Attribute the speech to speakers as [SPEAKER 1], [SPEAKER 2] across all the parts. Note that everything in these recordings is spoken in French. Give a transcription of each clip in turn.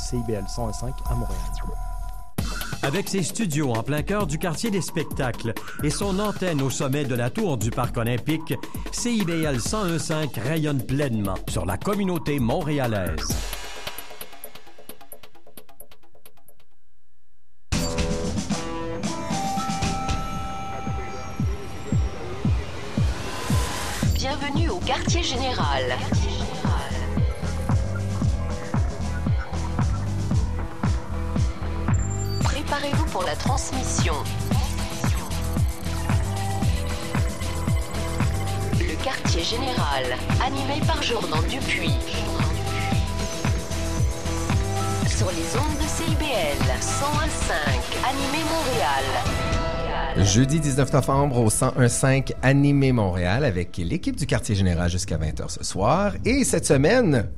[SPEAKER 1] CIBL 105 à Montréal.
[SPEAKER 2] Avec ses studios en plein cœur du quartier des spectacles et son antenne au sommet de la tour du Parc olympique, CIBL 1015 rayonne pleinement sur la communauté montréalaise.
[SPEAKER 3] Transmission. Le quartier général, animé par Jordan Dupuis. Sur les ondes de CIBL 101.5, animé Montréal.
[SPEAKER 4] Jeudi 19 novembre au 1015 Animé Montréal avec l'équipe du quartier général jusqu'à 20h ce soir. Et cette semaine,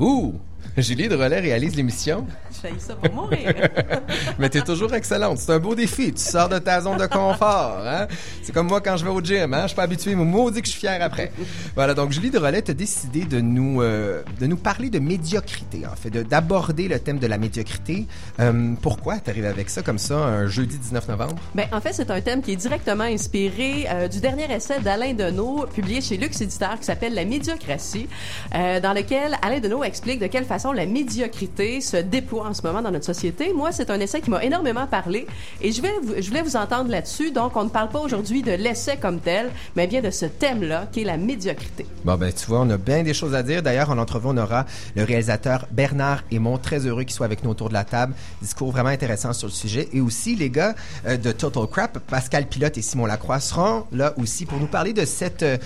[SPEAKER 4] ouh, Julie de Relais réalise l'émission.
[SPEAKER 5] Je failli ça pour mourir.
[SPEAKER 4] Mais t'es toujours excellente. C'est un beau défi. Tu sors de ta zone de confort. Hein? C'est comme moi quand je vais au gym. Hein? Je suis pas habitué, mais maudit que je suis fier après. Voilà, donc Julie de Relais a décidé de nous, euh, de nous parler de médiocrité, en fait, de- d'aborder le thème de la médiocrité. Euh, pourquoi t'arrives avec ça comme ça, un jeudi 19 novembre?
[SPEAKER 5] Ben, en fait, c'est un thème qui est directement inspiré euh, du dernier essai d'Alain Deneau, publié chez Lux Éditeur, qui s'appelle La médiocratie, euh, dans lequel Alain Deneau explique de quelle façon la médiocrité se déploie en ce moment dans notre société. Moi, c'est un essai qui m'a énormément parlé et je, vais je voulais vous entendre là-dessus. Donc, on ne parle pas aujourd'hui de l'essai comme tel, mais bien de ce thème-là, qui est la médiocrité.
[SPEAKER 4] Bon, ben, tu vois, on a bien des choses à dire. D'ailleurs, en entrevue, on aura le réalisateur Bernard Aymon, très heureux qu'il soit avec nous autour de la table. Discours vraiment intéressant sur le sujet. Et aussi, les gars euh, de Total Crap, Pascal Pilote et Simon Lacroix seront là aussi pour nous parler de cette... euh,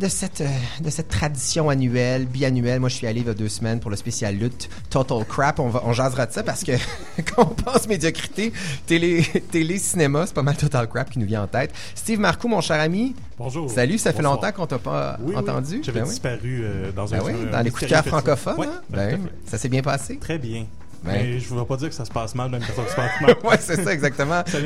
[SPEAKER 4] de cette, euh, de cette tradition annuelle, biannuelle. Moi, je suis allé il y a deux semaines pour le spécial lutte Total Crap. On, va, on jasera de ça parce que quand on pense médiocrité, télé, télé, cinéma, c'est pas mal Total Crap qui nous vient en tête. Steve Marcoux, mon cher ami.
[SPEAKER 6] Bonjour.
[SPEAKER 4] Salut, ça fait longtemps qu'on t'a pas
[SPEAKER 6] Oui, oui.
[SPEAKER 4] entendu.
[SPEAKER 6] J'avais
[SPEAKER 4] Ben
[SPEAKER 6] disparu euh, dans
[SPEAKER 4] Ben
[SPEAKER 6] un
[SPEAKER 4] oui, dans les coups de cœur francophones.
[SPEAKER 6] Ouais,
[SPEAKER 4] hein? Ben, ça s'est bien passé.
[SPEAKER 6] Très bien.
[SPEAKER 4] Ben.
[SPEAKER 6] Mais je ne veux pas dire que ça se passe mal, même quand ça se passe mal.
[SPEAKER 4] ouais, c'est ça, exactement. C'est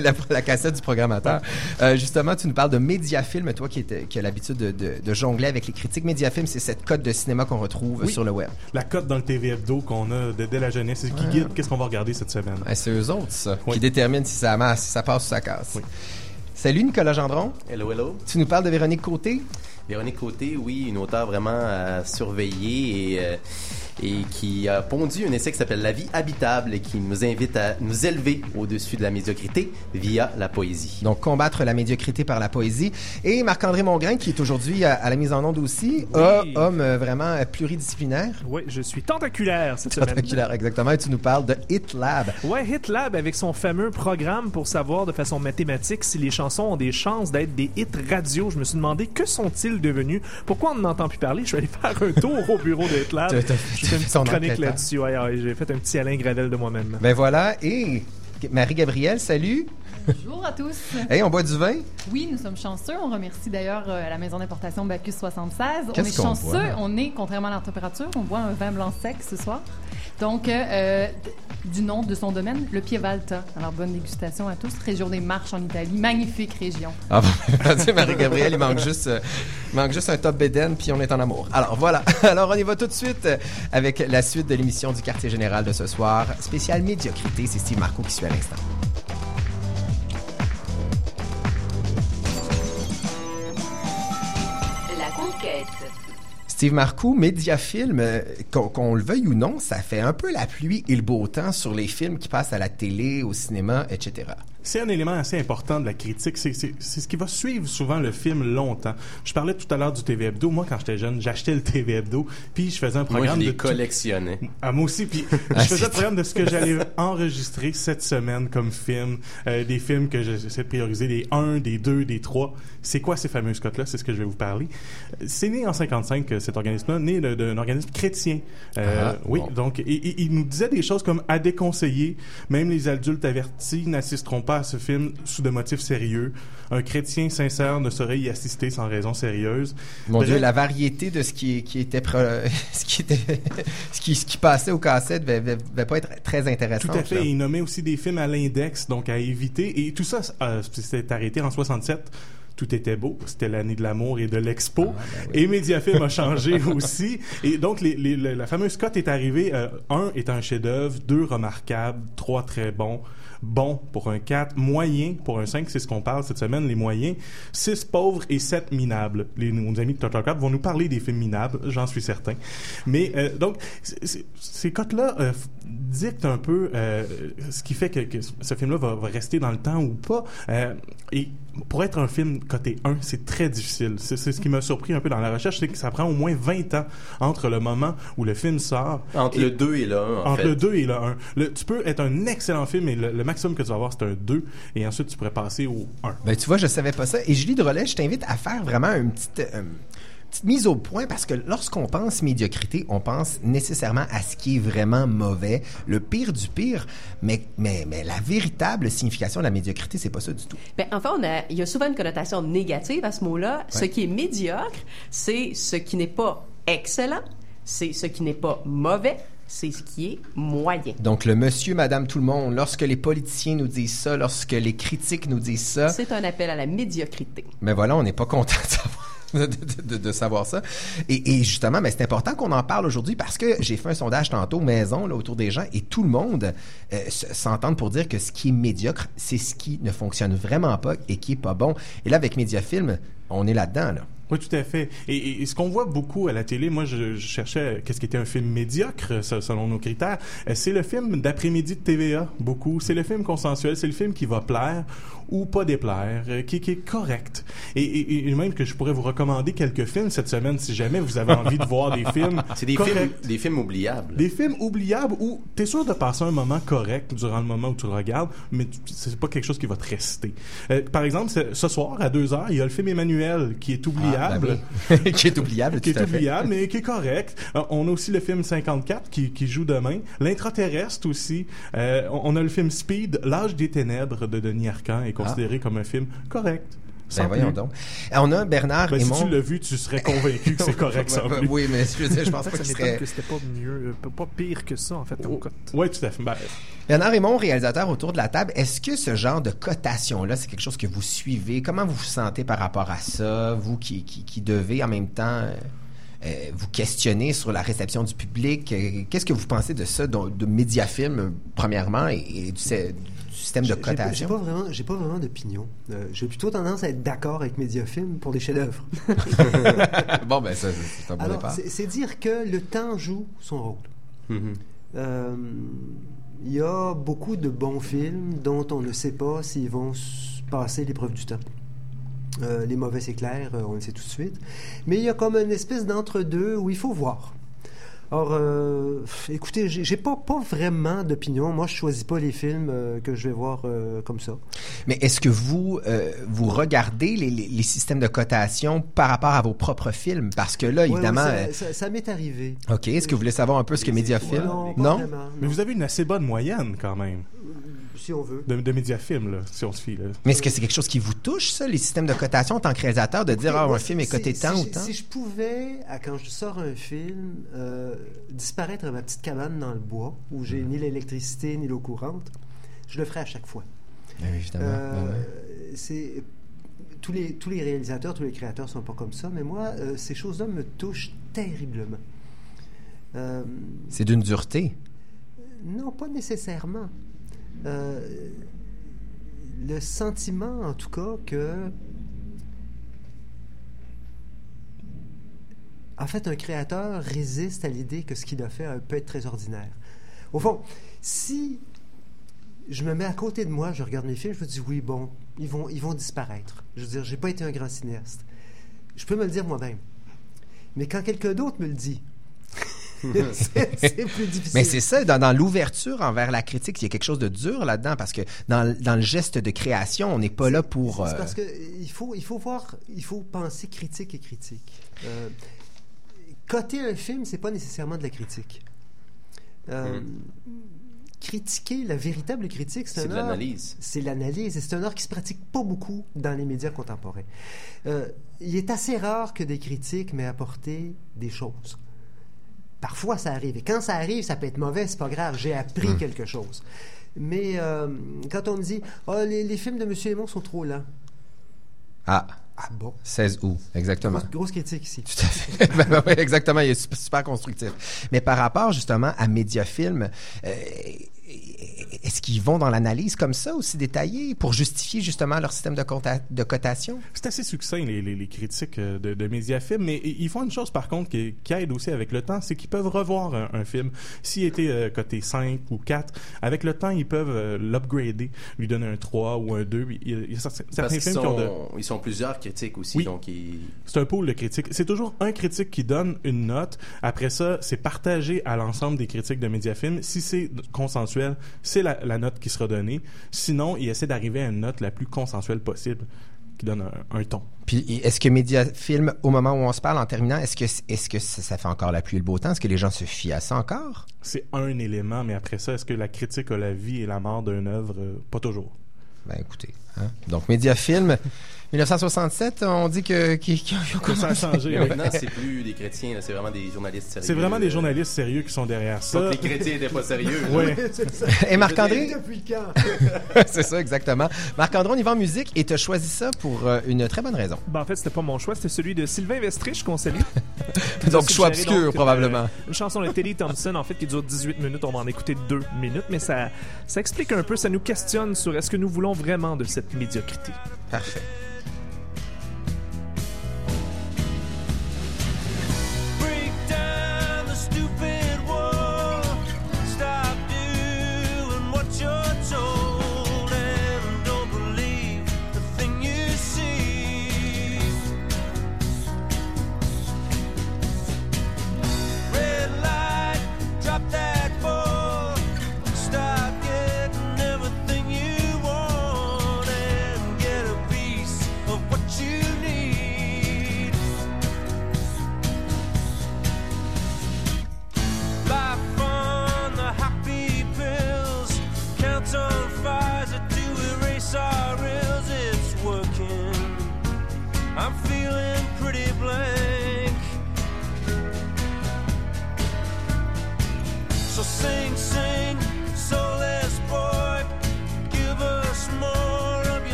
[SPEAKER 4] la, la cassette du programmateur. Euh, justement, tu nous parles de Mediafilm, toi qui, qui as l'habitude de, de- de jongler avec les critiques. Mediafilm, c'est cette code de cinéma qu'on retrouve
[SPEAKER 6] Oui.
[SPEAKER 4] sur le web.
[SPEAKER 6] La cote dans le TV Hebdo qu'on a de- dès la jeunesse, c'est ce qui guide qu'est-ce qu'on va regarder cette semaine?
[SPEAKER 4] Ouais, c'est eux autres, ça,
[SPEAKER 6] Oui.
[SPEAKER 4] qui déterminent si ça masse, si ça passe ou ça casse.
[SPEAKER 6] Oui.
[SPEAKER 4] Salut Nicolas Gendron.
[SPEAKER 7] Hello, hello.
[SPEAKER 4] Tu nous parles de Véronique Côté?
[SPEAKER 7] Véronique Côté, oui, une auteure vraiment à surveiller et, euh, et qui a pondu un essai qui s'appelle La vie habitable et qui nous invite à nous élever au-dessus de la médiocrité via la poésie.
[SPEAKER 4] Donc, combattre la médiocrité par la poésie. Et Marc-André Mongrain, qui est aujourd'hui à, à la mise en onde aussi, a- homme euh, vraiment euh, pluridisciplinaire.
[SPEAKER 8] Oui, je suis tentaculaire cette semaine.
[SPEAKER 4] Spectaculaire, exactement. Et tu nous parles de Hit Lab.
[SPEAKER 8] Ouais, HitLab avec son fameux programme pour savoir de façon mathématique si les chansons ont des chances d'être des hits radio. Je me suis demandé que sont-ils devenus? Pourquoi on n'en entend plus parler? Je vais aller faire un tour au bureau de HitLab. Fait une petite chronique là-dessus. Ouais, ouais, j'ai fait un petit Alain Gravel de moi-même.
[SPEAKER 4] Ben voilà. Et Marie-Gabrielle, salut.
[SPEAKER 9] Bonjour à tous.
[SPEAKER 4] Hey, on boit du vin?
[SPEAKER 9] Oui, nous sommes chanceux. On remercie d'ailleurs euh, la maison d'importation Bacchus 76. On est chanceux.
[SPEAKER 4] boit?
[SPEAKER 9] On est, contrairement à la température, on boit un vin blanc sec ce soir. Donc, euh, du nom de son domaine, le Pievalta. Alors, bonne dégustation à tous. Région des Marches en Italie. Magnifique région.
[SPEAKER 4] Ah bon, Marie-Gabrielle, il manque juste, euh, manque juste un top bédaine, puis on est en amour. Alors voilà. Alors on y va tout de suite euh, avec la suite de l'émission du Quartier Général de ce soir. Spécial médiocrité, c'est Steve Marco qui suit à l'instant.
[SPEAKER 3] La conquête.
[SPEAKER 4] Steve Marcoux, Mediafilm, euh, qu'on le veuille ou non, ça fait un peu la pluie et le beau temps sur les films qui passent à la télé, au cinéma, etc.
[SPEAKER 6] C'est un élément assez important de la critique. C'est ce qui va suivre souvent le film longtemps. Je parlais tout à l'heure du TV Hebdo. Moi, quand j'étais jeune, j'achetais le TV Hebdo, puis je faisais un
[SPEAKER 7] Moi,
[SPEAKER 6] programme
[SPEAKER 7] je
[SPEAKER 6] de
[SPEAKER 7] les
[SPEAKER 6] tout-
[SPEAKER 7] collectionnais.
[SPEAKER 6] Ah, moi aussi, puis je
[SPEAKER 4] Ah,
[SPEAKER 6] faisais le programme de ce que j'allais enregistrer cette semaine comme film, euh, des films que j'essaie de prioriser, des 1, des 2, des 3. C'est quoi ces fameuses cotes-là? C'est ce que je vais vous parler. C'est né en 55, euh, cet organisme-là, né d'un organisme chrétien. Euh,
[SPEAKER 4] Ah,
[SPEAKER 6] oui,
[SPEAKER 4] bon.
[SPEAKER 6] donc il nous disait des choses comme à déconseiller, même les adultes avertis n'assisteront pas à ce film sous de motifs sérieux. Un chrétien sincère ne saurait y assister sans raison sérieuse.
[SPEAKER 4] Mon
[SPEAKER 6] Bref.
[SPEAKER 4] Dieu, la variété de ce qui, qui était pro- ce qui était ce qui, ce qui passait au cassette va, va pas être très intéressant.
[SPEAKER 6] Tout à fait. Il nommait aussi des films à l'index, donc à éviter. Et tout ça euh, s'est arrêté en 67. Tout était beau. C'était l'année de l'amour et de l'expo. Et Mediafilm a changé aussi. Et donc, les, les- la la fameuse cote est arrivée. euh, un est un chef-d'œuvre, deux remarquables, trois très bons. Bon pour un 4, moyen pour un 5, c'est ce qu'on parle cette semaine, les moyens. 6 pauvres et 7 minables. Les, nos amis de Total Crap vont nous parler des films minables, j'en suis certain. Mais euh, donc, ces cotes-là euh, dictent un peu euh, ce qui fait que, que ce film-là va, va rester dans le temps ou pas. Euh, et pour être un film coté 1, c'est très difficile. C'est ce qui m'a surpris un peu dans la recherche, c'est que ça prend au moins 20 ans entre le moment où le film sort
[SPEAKER 7] Entre
[SPEAKER 6] et-
[SPEAKER 7] le 2 et le 1, en
[SPEAKER 6] entre
[SPEAKER 7] fait.
[SPEAKER 6] le 2 et le 1. Le- tu peux être un excellent film et le, le maximum que tu vas avoir, c'est un 2. Et ensuite, tu pourrais passer au 1.
[SPEAKER 4] Ben, tu vois, je savais pas ça. Et Julie de Relais, je t'invite à faire vraiment une petite, euh, petite mise au point parce que lorsqu'on pense médiocrité, on pense nécessairement à ce qui est vraiment mauvais, le pire du pire. Mais, mais, mais la véritable signification de la médiocrité, c'est pas ça du tout.
[SPEAKER 5] Ben, enfin, on a, il y a souvent une connotation négative à ce mot-là. Ce qui est médiocre, c'est ce qui n'est pas excellent, c'est ce qui n'est pas mauvais, c'est ce qui est moyen.
[SPEAKER 4] Donc, le monsieur, madame, tout le monde, lorsque les politiciens nous disent ça, lorsque les critiques nous disent ça,
[SPEAKER 5] C'est un appel à la médiocrité.
[SPEAKER 4] Mais voilà, on n'est pas content de savoir, de, savoir ça. Et, justement, mais c'est important qu'on en parle aujourd'hui parce que j'ai fait un sondage tantôt maison là, autour des gens et tout le monde euh, s'entend pour dire que ce qui est médiocre, c'est ce qui ne fonctionne vraiment pas et qui est pas bon. Et là, avec Mediafilm, on est là-dedans. Là.
[SPEAKER 6] Oui, tout à fait. Et, ce qu'on voit beaucoup à la télé, moi, je, je cherchais qu'est-ce qui était un film médiocre se- selon nos critères. Euh, C'est le film d'après-midi de TVA, beaucoup. C'est le film consensuel, c'est le film qui va plaire ou pas déplaire, euh, qui, qui est correct. Et, et- et même que je pourrais vous recommander quelques films cette semaine si jamais vous avez envie de voir des films
[SPEAKER 7] C'est des
[SPEAKER 6] corrects.
[SPEAKER 7] films, des films oubliables.
[SPEAKER 6] Des films oubliables où t'es sûr de passer un moment correct durant le moment où tu le regardes, mais c'est pas quelque chose qui va te rester. Euh, par exemple, ce soir à 2 heures, il y a le film Emmanuel qui est oubliable.
[SPEAKER 4] Ah, ben oui. qui est oubliable,
[SPEAKER 6] qui est oubliable, mais qui est correct. Euh, on a aussi le film 54 qui, qui joue demain. L'intraterrestre aussi. On a le film Speed, L'âge des ténèbres de Denis Arcand est considéré comme un film correct.
[SPEAKER 4] Ben voyons donc. On a Bernard
[SPEAKER 6] Ben,
[SPEAKER 4] et
[SPEAKER 6] si tu l'as vu, tu serais convaincu que c'est correct sans plus.
[SPEAKER 4] Oui, mais je, je pense
[SPEAKER 8] En fait,
[SPEAKER 4] pas
[SPEAKER 8] m'étonne
[SPEAKER 4] serait...
[SPEAKER 8] que c'était pas mieux, euh, pas pire que ça, en fait, comme cote.
[SPEAKER 6] Oui, tout à fait. Ben,
[SPEAKER 4] Bernard Raymond, réalisateur autour de la table, est-ce que ce genre de cotation-là, c'est quelque chose que vous suivez? Comment vous vous sentez par rapport à ça? Vous qui, qui, qui devez en même temps euh, euh, vous questionner sur la réception du public, euh, qu'est-ce que vous pensez de ça, de, de Mediafilm, premièrement, et, et du système de
[SPEAKER 1] J'ai- j'ai pas-
[SPEAKER 4] cotation?
[SPEAKER 1] vraiment, j'ai pas vraiment d'opinion. Euh, j'ai plutôt tendance à être d'accord avec Mediafilm pour des chefs-d'œuvre.
[SPEAKER 4] bon, ben ça, c'est un bon
[SPEAKER 1] Alors,
[SPEAKER 4] départ.
[SPEAKER 1] c'est c'est dire que le temps joue son rôle.
[SPEAKER 7] Mhm.
[SPEAKER 1] Euh, Il y a beaucoup de bons films dont on ne sait pas s'ils vont passer l'épreuve du temps. Euh, les mauvais, c'est clair, euh, on le sait tout de suite. Mais il y a comme une espèce d'entre-deux où il faut voir. Or, euh, écoutez, j'ai pas, pas vraiment d'opinion. Moi, je choisis pas les films euh, que je vais voir euh, comme ça.
[SPEAKER 4] Mais est-ce que vous, euh, vous regardez les, les- les systèmes de cotation par rapport à vos propres films? Parce que là,
[SPEAKER 1] Ouais,
[SPEAKER 4] évidemment...
[SPEAKER 1] ouais, ça, ça- ça m'est arrivé.
[SPEAKER 4] OK, est-ce que vous voulez savoir un peu ce que Mediafilm?
[SPEAKER 1] Non, pas vraiment,
[SPEAKER 6] mais
[SPEAKER 1] non.
[SPEAKER 6] vous avez une assez bonne moyenne quand même
[SPEAKER 1] si on veut.
[SPEAKER 6] de, de médiafilm, là, si on se fie. Là.
[SPEAKER 4] Mais est-ce que c'est quelque chose qui vous touche, ça, les systèmes de cotation en tant que réalisateur, de dire, ah,
[SPEAKER 1] Moi,
[SPEAKER 4] un film est coté
[SPEAKER 1] si-
[SPEAKER 4] tant
[SPEAKER 1] si,
[SPEAKER 4] ou tant?
[SPEAKER 1] Si je pouvais, à- quand je sors un film, euh, disparaître à ma petite cabane dans le bois, où j'ai ni l'électricité ni l'eau courante, je le ferais à chaque fois.
[SPEAKER 4] Ben oui, évidemment.
[SPEAKER 1] Euh,
[SPEAKER 4] Ben oui.
[SPEAKER 1] c'est tous les tous les réalisateurs, tous les créateurs sont pas comme ça, mais moi, euh, ces choses-là me touchent terriblement. Euh,
[SPEAKER 4] C'est d'une dureté?
[SPEAKER 1] non, pas nécessairement. Euh, le sentiment, en tout cas, que. En fait, un créateur résiste à l'idée que ce qu'il a fait peut être très ordinaire. Au fond, si je me mets à côté de moi, je regarde mes films, je me dis oui, bon, ils vont, ils vont disparaître. Je veux dire, j'ai pas été un grand cinéaste. Je peux me le dire moi-même. Mais quand quelqu'un d'autre me le dit, c'est plus difficile.
[SPEAKER 4] Mais c'est ça, dans, dans l'ouverture envers la critique, il y a quelque chose de dur là-dedans, parce que dans, le- dans le geste de création, on n'est pas là pour...
[SPEAKER 1] C'est
[SPEAKER 4] euh,
[SPEAKER 1] parce que il faut, il faut voir, il faut penser critique et critique. Euh, coter un film, c'est pas nécessairement de la critique. Euh, Critiquer, la véritable critique, c'est un
[SPEAKER 7] l'analyse.
[SPEAKER 1] C'est l'analyse, et c'est un art qui se pratique pas beaucoup dans les médias contemporains. Euh, il est assez rare que des critiques m'aient apporté des choses. Parfois, ça arrive. Et quand ça arrive, ça peut être mauvais, c'est pas grave. J'ai appris quelque chose. Mais euh, quand on me dit, Ah, les, les films de M. Aymon sont trop lents,
[SPEAKER 4] Ah,
[SPEAKER 1] Ah bon?
[SPEAKER 4] 16 août, exactement.
[SPEAKER 1] Grosse, grosse critique ici.
[SPEAKER 4] Tout à fait. Ben, ben, ouais, exactement, il est super, super constructif. Mais par rapport justement à Mediafilm, euh, est-ce qu'ils vont dans l'analyse comme ça, aussi détaillée, pour justifier justement leur système de, compta- de cotation?
[SPEAKER 6] C'est assez succinct, les, les, les critiques euh, de, de Mediafilm, mais ils font une chose, par contre, qui, qui aide aussi avec le temps, c'est qu'ils peuvent revoir un, un film. S'il était euh, coté 5 ou 4, avec le temps, ils peuvent euh, l'upgrader, lui donner un 3 ou un 2. Il y a, il y a certains
[SPEAKER 7] Parce
[SPEAKER 6] films qui ont de...
[SPEAKER 7] sont, ils sont plusieurs critiques aussi,
[SPEAKER 6] Oui.
[SPEAKER 7] donc ils...
[SPEAKER 6] C'est un pôle de critiques. C'est toujours un critique qui donne une note. Après ça, c'est partagé à l'ensemble des critiques de Mediafilm. Si c'est consensuel, c'est la, la note qui sera donnée. Sinon, il essaie d'arriver à une note la plus consensuelle possible, qui donne un, un ton.
[SPEAKER 4] Puis est-ce que Mediafilm, au moment où on se parle, en terminant, est-ce que, est-ce que ça, ça fait encore la pluie et le beau temps? Est-ce que les gens se fient à ça encore?
[SPEAKER 6] C'est un élément, mais après ça, est-ce que la critique a la vie et la mort d'une œuvre? Euh, Pas toujours.
[SPEAKER 4] Ben écoutez, hein? donc Mediafilm, 1967, on dit que ont
[SPEAKER 6] Que ça a changé.
[SPEAKER 7] Mais
[SPEAKER 6] oui.
[SPEAKER 7] maintenant, c'est plus des chrétiens, c'est vraiment des journalistes sérieux.
[SPEAKER 6] C'est vraiment des journalistes sérieux qui sont derrière ça.
[SPEAKER 7] que les chrétiens n'étaient pas sérieux.
[SPEAKER 6] Ouais.
[SPEAKER 4] Et Marc-André?
[SPEAKER 1] Depuis quand?
[SPEAKER 4] c'est ça, exactement. Marc-André, on y va en musique et tu as choisi ça pour euh, une très bonne raison.
[SPEAKER 8] Ben, en fait, c'était pas mon choix, c'était celui de Sylvain Vestrich qu'on salue.
[SPEAKER 4] Donc, choix obscur,
[SPEAKER 8] donc, euh,
[SPEAKER 4] probablement.
[SPEAKER 8] une chanson de Teddy Thompson, en fait, qui dure 18 minutes. On va en écouter 2 minutes, mais ça, ça explique un peu, ça nous questionne sur est-ce que nous voulons vraiment de cette médiocrité.
[SPEAKER 4] Parfait.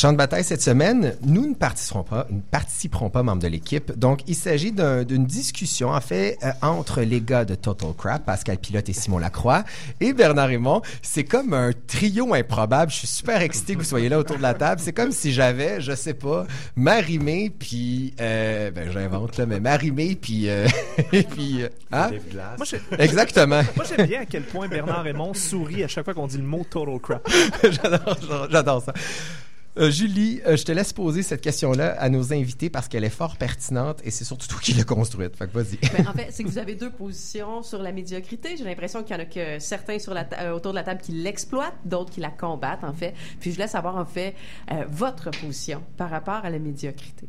[SPEAKER 3] Champ de bataille
[SPEAKER 4] cette semaine, nous ne participerons pas, ne participerons pas membres de l'équipe. Donc, il s'agit d'un- d'une discussion, en fait, euh, entre les gars de Total Crap, Pascal Pilote et Simon Lacroix, et Bernard Raymond. C'est comme un trio improbable. Je suis super excité que vous soyez là autour de la table. C'est comme si j'avais, je sais pas, Marimé, puis, euh, ben, j'invente là, mais Marimé, puis, euh, et puis, euh, hein?
[SPEAKER 8] Moi, j'ai-
[SPEAKER 4] Exactement.
[SPEAKER 8] moi, j'aime bien à quel point Bernard Raymond sourit à chaque fois qu'on dit le mot total crap.
[SPEAKER 4] j'adore, j'adore- j'adore ça. Euh, Julie, euh, je te laisse poser cette question-là à nos invités parce qu'elle est fort pertinente et c'est surtout toi qui l'as construite. Fait que vas-y.
[SPEAKER 5] Ben, en fait, c'est que vous avez deux positions sur la médiocrité. J'ai l'impression qu'il y en a que certains sur la ta- euh, autour de la table qui l'exploitent, d'autres qui la combattent, en fait. Puis je laisse savoir, en fait, euh, votre position par rapport à la médiocrité.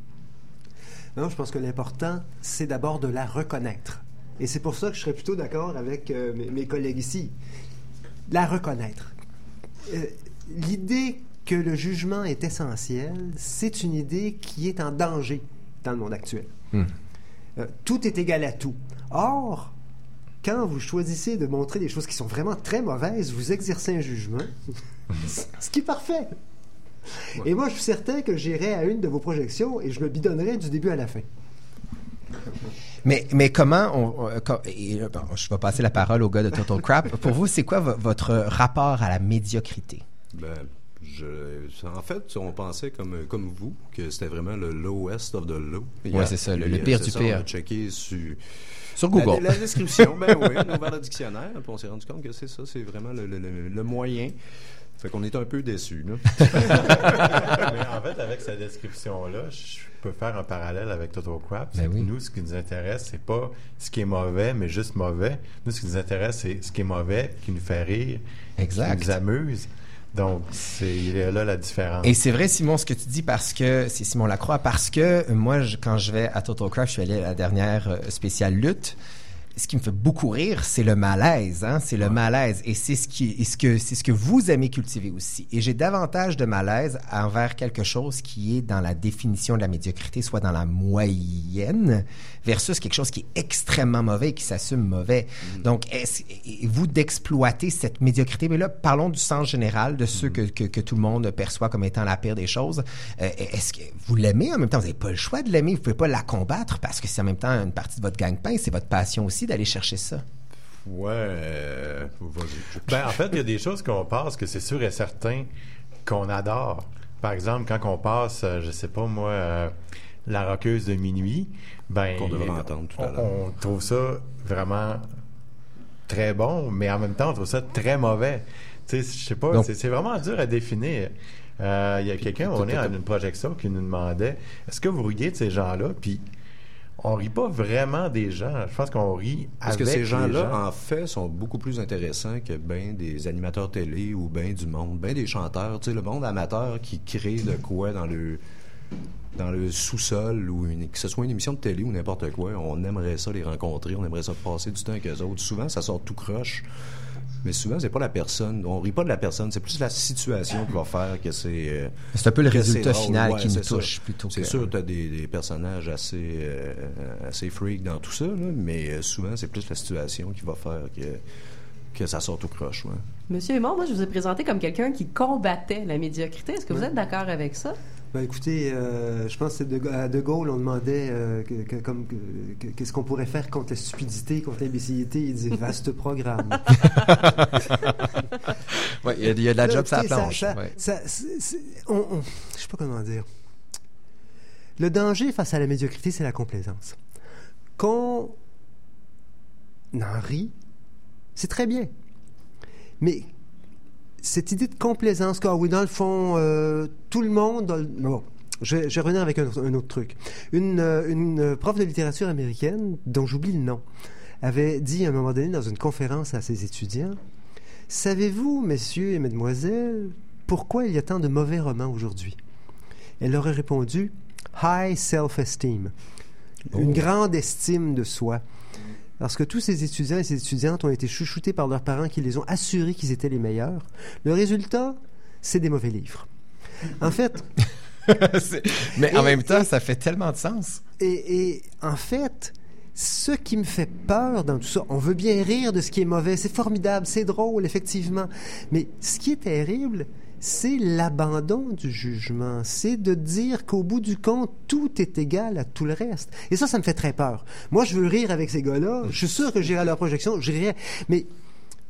[SPEAKER 1] Non, je pense que l'important, c'est d'abord de la reconnaître. Et c'est pour ça que je serais plutôt d'accord avec euh, mes, mes collègues ici. La reconnaître. Euh, L'idée que le jugement est essentiel, c'est une idée qui est en danger dans le monde actuel.
[SPEAKER 4] Hmm.
[SPEAKER 1] Euh, tout est égal à tout. Or, quand vous choisissez de montrer des choses qui sont vraiment très mauvaises, vous exercez un jugement, ce qui est parfait. Et moi, je suis certain que j'irai à une de vos projections et je me bidonnerai du début à la fin.
[SPEAKER 4] Mais, mais comment on, on- co- et, euh, bon, je vais passer la parole au gars de Total Crap. Pour vous, c'est quoi vo- votre rapport à la médiocrité?
[SPEAKER 10] Ben, je, en fait, on pensait comme, comme vous que c'était vraiment le lowest of the low.
[SPEAKER 4] Ouais, c'est ça, le- pire du
[SPEAKER 10] ça,
[SPEAKER 4] pire.
[SPEAKER 10] On a checké sur,
[SPEAKER 4] Sur Google.
[SPEAKER 10] La, la description, ben oui, on a ouvert le dictionnaire, puis on s'est rendu compte que c'est ça, c'est vraiment le, le- le- le moyen. Fait qu'on est un peu déçus, là.
[SPEAKER 11] Mais en fait, avec cette description-là, je peux faire un parallèle avec Total Crap.
[SPEAKER 4] Ben oui.
[SPEAKER 11] Nous, ce qui nous intéresse, c'est pas ce qui est mauvais, mais juste mauvais. Nous, ce qui nous intéresse, c'est ce qui est mauvais, qui nous fait rire,
[SPEAKER 4] Exact.
[SPEAKER 11] qui nous amuse. Donc, c'est là la différence.
[SPEAKER 4] Et c'est vrai, Simon, ce que tu dis, parce que c'est Simon Lacroix, parce que euh, moi, je- quand je vais à Total Craft, je suis allé à la dernière euh, spéciale lutte. Ce qui me fait beaucoup rire, c'est le malaise, hein? C'est le malaise, et c'est ce qui, et ce que, c'est ce que vous aimez cultiver aussi. Et j'ai davantage de malaise envers quelque chose qui est dans la définition de la médiocrité, soit dans la moyenne, versus quelque chose qui est extrêmement mauvais et qui s'assume mauvais. Donc, est-ce, vous d'exploiter cette médiocrité, mais là, parlons du sens général de ceux que, que, que tout le monde perçoit comme étant la pire des choses. Euh, est-ce que vous l'aimez en même temps? Vous n'avez pas le choix de l'aimer. Vous pouvez pas la combattre parce que c'est en même temps une partie de votre gagne-pain. C'est votre passion aussi d'aller chercher ça.
[SPEAKER 11] Ouais. euh. Ben, en fait, il y a des choses qu'on passe que c'est sûr et certain qu'on adore. Par exemple, quand on passe, euh, je sais pas moi, euh, la roqueuse de minuit, ben
[SPEAKER 10] Qu'on devrait entendre tout à
[SPEAKER 11] on-
[SPEAKER 10] l'heure.
[SPEAKER 11] On, trouve ça vraiment très bon, mais en même temps, on trouve ça très mauvais. Tu sais, je sais pas,
[SPEAKER 4] Donc-
[SPEAKER 11] c'est c'est vraiment dur à définir. Euh, Il y a quelqu'un, on est à une projection qui nous demandait est-ce que vous riez de ces gens-là? Puis on rit pas vraiment des gens. Je pense qu'on rit
[SPEAKER 10] Parce que
[SPEAKER 11] avec
[SPEAKER 10] ces
[SPEAKER 11] les
[SPEAKER 10] gens-là,
[SPEAKER 11] gens.
[SPEAKER 10] en fait, sont beaucoup plus intéressants que ben des animateurs télé ou ben du monde, ben des chanteurs. Tu sais, le monde amateur qui crée de quoi dans le dans le sous-sol ou une, que ce soit une émission de télé ou n'importe quoi, on aimerait ça les rencontrer, on aimerait ça passer du temps avec eux autres. Souvent, ça sort tout croche. Mais souvent, c'est pas la personne. On rit pas de la personne, c'est plus la situation qui va faire que c'est. euh,
[SPEAKER 4] C'est un peu le résultat final
[SPEAKER 10] Ouais,
[SPEAKER 4] qui nous
[SPEAKER 10] c'est ça.
[SPEAKER 4] touche plutôt
[SPEAKER 10] C'est
[SPEAKER 4] que-
[SPEAKER 10] sûr, t'as des, des personnages assez, euh, assez freak dans tout ça, là, mais euh, souvent, c'est plus la situation qui va faire que, que ça sort tout croche. ouais.
[SPEAKER 5] Monsieur Aymon, moi, je vous ai présenté comme quelqu'un qui combattait la médiocrité. Est-ce que vous êtes d'accord avec ça?
[SPEAKER 1] Ben, écoutez, euh, je pense que de, à De Gaulle, on demandait euh, qu'est-ce qu'on pourrait faire contre la stupidité, contre l'imbécilité. Il disait vaste programme.
[SPEAKER 4] Ouais, il y a- il y a de la
[SPEAKER 1] Là,
[SPEAKER 4] job sur la
[SPEAKER 1] écoutez, ça-
[SPEAKER 4] ouais.
[SPEAKER 1] ça- on- on- je sais pas comment dire. Le danger face à la médiocrité, c'est la complaisance. Qu'on en rit, c'est très bien. Mais cette idée de complaisance, quoi, oui, dans le fond, euh, tout le monde. dans le- Bon, je, je revenir avec un, autre- un autre truc. Une, euh, une prof de littérature américaine, dont j'oublie le nom, avait dit à un moment donné dans une conférence à ses étudiants Savez-vous, messieurs et mesdemoiselles, pourquoi il y a tant de mauvais romans aujourd'hui? Elle leur a répondu High self-esteem. Une grande estime de soi. Parce que tous ces étudiants et ces étudiantes ont été chouchoutés par leurs parents qui les ont assurés qu'ils étaient les meilleurs. Le résultat, c'est des mauvais livres. En fait,
[SPEAKER 4] Mais en
[SPEAKER 1] Et-
[SPEAKER 4] même temps, ça fait tellement de sens.
[SPEAKER 1] et, et en fait, ce qui me fait peur dans tout ça, on veut bien rire de ce qui est mauvais, c'est formidable, c'est drôle, effectivement. Mais ce qui est terrible, c'est l'abandon du jugement. C'est de dire qu'au bout du compte, tout est égal à tout le reste. Et ça, ça me fait très peur. Moi, je veux rire avec ces gars-là. Je suis sûr que j'irai à leur projection, je rirai. Mais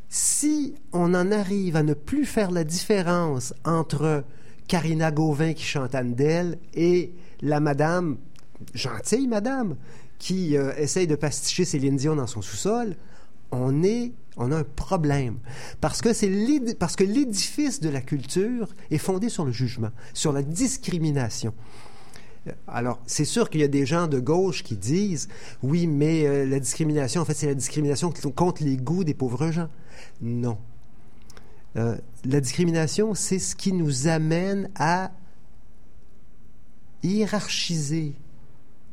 [SPEAKER 1] si on en arrive à ne plus faire la différence entre Karina Gauvin qui chante Andel et la madame, gentille madame, qui euh, essaye de pasticher Céline Dion dans son sous-sol, on est on a un problème parce que l'édifice de la culture est fondé sur le jugement, sur la discrimination. Euh, Alors, c'est sûr qu'il y a des gens de gauche qui disent oui, mais euh, la discrimination, en fait, c'est la discrimination contre les goûts des pauvres gens. Non. Euh, la discrimination, c'est ce qui nous amène à hiérarchiser.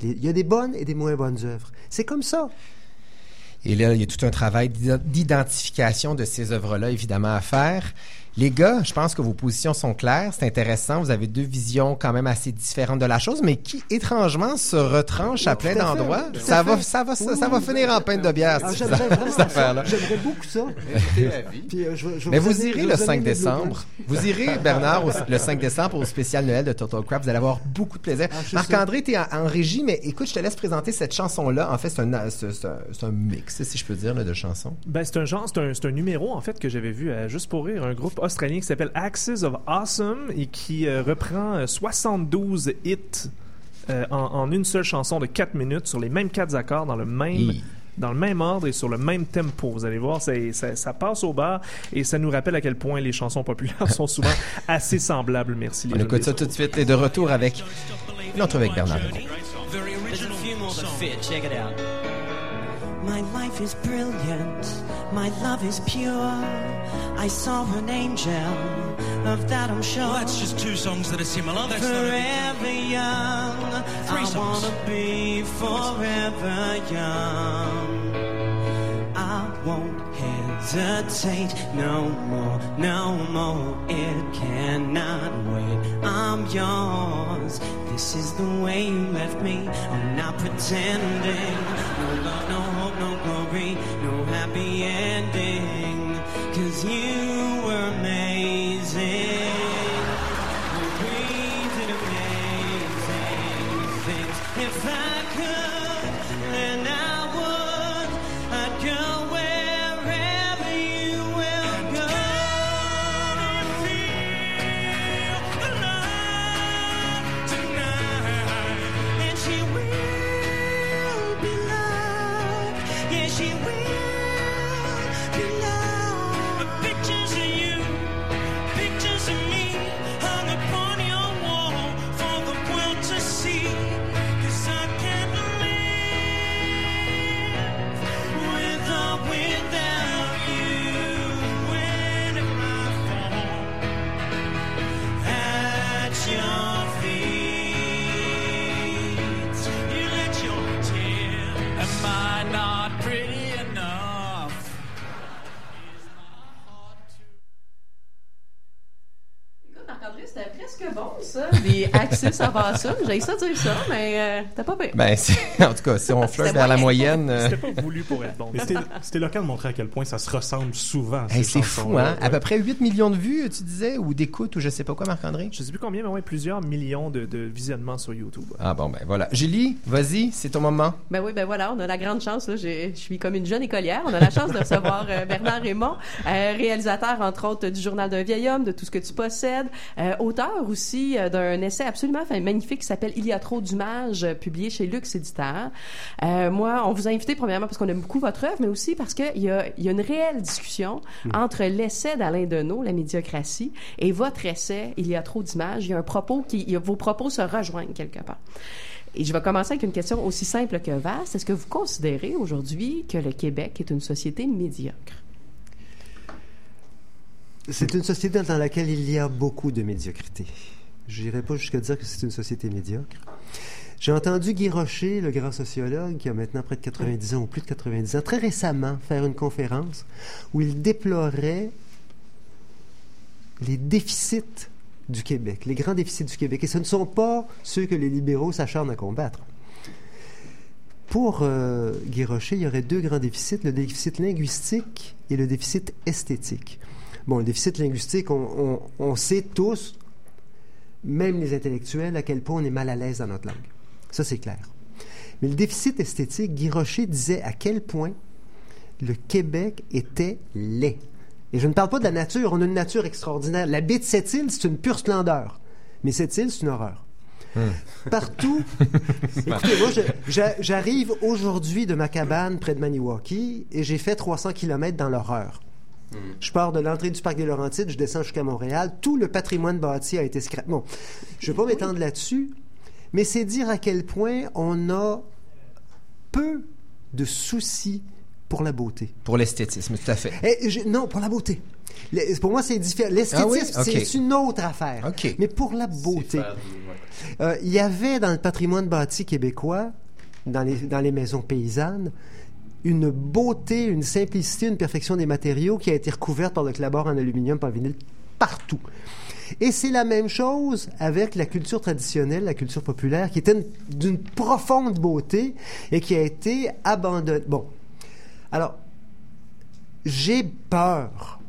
[SPEAKER 1] Il y a des bonnes et des moins bonnes œuvres. C'est comme ça.
[SPEAKER 4] Et là, il y a tout un travail d'ident- d'identification de ces œuvres-là, évidemment, à faire. Les gars, je pense que vos positions sont claires, c'est intéressant. Vous avez deux visions quand même assez différentes de la chose, mais qui, étrangement, se retranchent à plein d'endroits? Ça va, ça va, ça,
[SPEAKER 1] Oui,
[SPEAKER 4] ça va
[SPEAKER 1] oui.
[SPEAKER 4] finir en peine de bière,
[SPEAKER 1] Ah,
[SPEAKER 4] cette,
[SPEAKER 1] J'aimerais vraiment
[SPEAKER 4] cette
[SPEAKER 1] ça.
[SPEAKER 4] affaire-là.
[SPEAKER 1] J'aimerais beaucoup ça. Puis, euh, je je
[SPEAKER 4] Mais vous irez le
[SPEAKER 1] vais
[SPEAKER 4] 5
[SPEAKER 1] donner mes
[SPEAKER 4] décembre. Vous irez, Bernard, au- le 5 décembre au spécial Noël de Total Crap. Vous allez avoir beaucoup de plaisir.
[SPEAKER 1] Ah.
[SPEAKER 4] Marc-André, tu es en, en régie, mais écoute, je te laisse présenter cette chanson-là. En fait, c'est un, mix, si je peux dire, là, de chansons.
[SPEAKER 8] Ben, c'est un genre, c'est un, c'est un numéro en fait que j'avais vu à Juste pour rire, un groupe australien qui s'appelle Axis of Awesome et qui euh, reprend euh, 72 hits euh, en, en une seule chanson de 4 minutes sur les mêmes quatre accords dans le même
[SPEAKER 4] Hi.
[SPEAKER 8] dans le même ordre et sur le même tempo. Vous allez voir, ça, ça passe au bar et ça nous rappelle à quel point les chansons populaires sont souvent assez semblables. Merci les
[SPEAKER 4] On écoute ça tout de suite et de retour avec entrevue avec Bernard.
[SPEAKER 12] My life is brilliant. My love is pure. I saw an angel Of that I'm sure.
[SPEAKER 13] Well, that's just two songs that are similar. That's
[SPEAKER 12] forever young.
[SPEAKER 13] Three
[SPEAKER 12] I
[SPEAKER 13] songs.
[SPEAKER 12] wanna be forever young. I won't hesitate no more, no more. It cannot wait. I'm yours. This is the way you left me. I'm not pretending. No love, no hope, no glory, no happy ending you.
[SPEAKER 5] Axis avant ça. J'ai ça dire ça, mais euh, t'as pas pire.
[SPEAKER 4] Ben, en tout cas, si on flirte
[SPEAKER 5] C'était
[SPEAKER 4] vers la
[SPEAKER 5] moyen.
[SPEAKER 4] moyenne. euh,
[SPEAKER 8] C'était pas voulu pour être bon.
[SPEAKER 6] Mais c'était- l'occasion de montrer à quel point ça se ressemble souvent.
[SPEAKER 4] hey,
[SPEAKER 6] ces
[SPEAKER 4] c'est fou, hein? À peu près 8 millions de vues, tu disais, ou d'écoutes, ou je sais pas quoi, Marc-André?
[SPEAKER 8] Je sais plus combien, mais ouais, plusieurs millions de, de visionnements sur YouTube.
[SPEAKER 4] Ah bon, ben voilà. Julie, vas-y, c'est ton moment.
[SPEAKER 5] Ben oui, ben voilà, on a la grande chance. là. J'ai- Je suis comme une jeune écolière. On a la chance de recevoir euh, Bernard Raymond, euh, réalisateur, entre autres, du Journal d'un vieil homme, de Tout ce que tu possèdes, euh, auteur aussi euh, d'un essai absolument enfin, magnifique qui s'appelle Il y a trop d'images, euh, publié chez Lux Éditeur. Euh, moi, on vous a invité premièrement parce qu'on aime beaucoup votre œuvre, mais aussi parce qu'il y a, il y a une réelle discussion entre l'essai d'Alain Deneau, La médiocratie, et votre essai Il y a trop d'images. Il y a un propos qui, il y a- vos propos se rejoignent quelque part. Et je vais commencer avec une question aussi simple que vaste. Est-ce que vous considérez aujourd'hui que le Québec est une société médiocre?
[SPEAKER 1] C'est une société dans laquelle il y a beaucoup de médiocrité. Je n'irai pas jusqu'à dire que c'est une société médiocre. J'ai entendu Guy Rocher, le grand sociologue, qui a maintenant près de 90 ans ou plus de 90 ans, très récemment faire une conférence où il déplorait les déficits du Québec, les grands déficits du Québec. Et ce ne sont pas ceux que les libéraux s'acharnent à combattre. Pour euh, Guy Rocher, il y aurait deux grands déficits, le déficit linguistique et le déficit esthétique. Bon, le déficit linguistique, on- on sait tous, même les intellectuels, à quel point on est mal à l'aise dans notre langue. Ça, c'est clair. Mais le déficit esthétique, Guy Rocher disait à quel point le Québec était laid. Et je ne parle pas de la nature, on a une nature extraordinaire. La baie de cette île, c'est une pure splendeur. Mais cette île, c'est une horreur. Partout. Écoutez, moi, j'arrive aujourd'hui de ma cabane près de Maniwaki et j'ai fait 300 km dans l'horreur. Je pars de l'entrée du parc des Laurentides, je descends jusqu'à Montréal. Tout le patrimoine bâti a été scrapé. Bon, je ne vais pas m'étendre là-dessus, mais c'est dire à quel point on a peu de soucis pour la beauté.
[SPEAKER 4] Pour l'esthétisme, tout à fait.
[SPEAKER 1] Eh, je- non, pour la beauté. Le- pour moi, c'est différent. L'esthétisme,
[SPEAKER 4] Ah oui?
[SPEAKER 1] C'est une autre affaire.
[SPEAKER 4] OK.
[SPEAKER 1] Mais pour la beauté,
[SPEAKER 7] ouais.
[SPEAKER 1] euh, il y avait dans le patrimoine bâti québécois, dans les, dans les maisons paysannes, une beauté, une simplicité, une perfection des matériaux qui a été recouverte par le clabord en aluminium, par vinyle, partout. Et c'est la même chose avec la culture traditionnelle, la culture populaire, qui était une- d'une profonde beauté et qui a été abandonnée. Bon. Alors, j'ai peur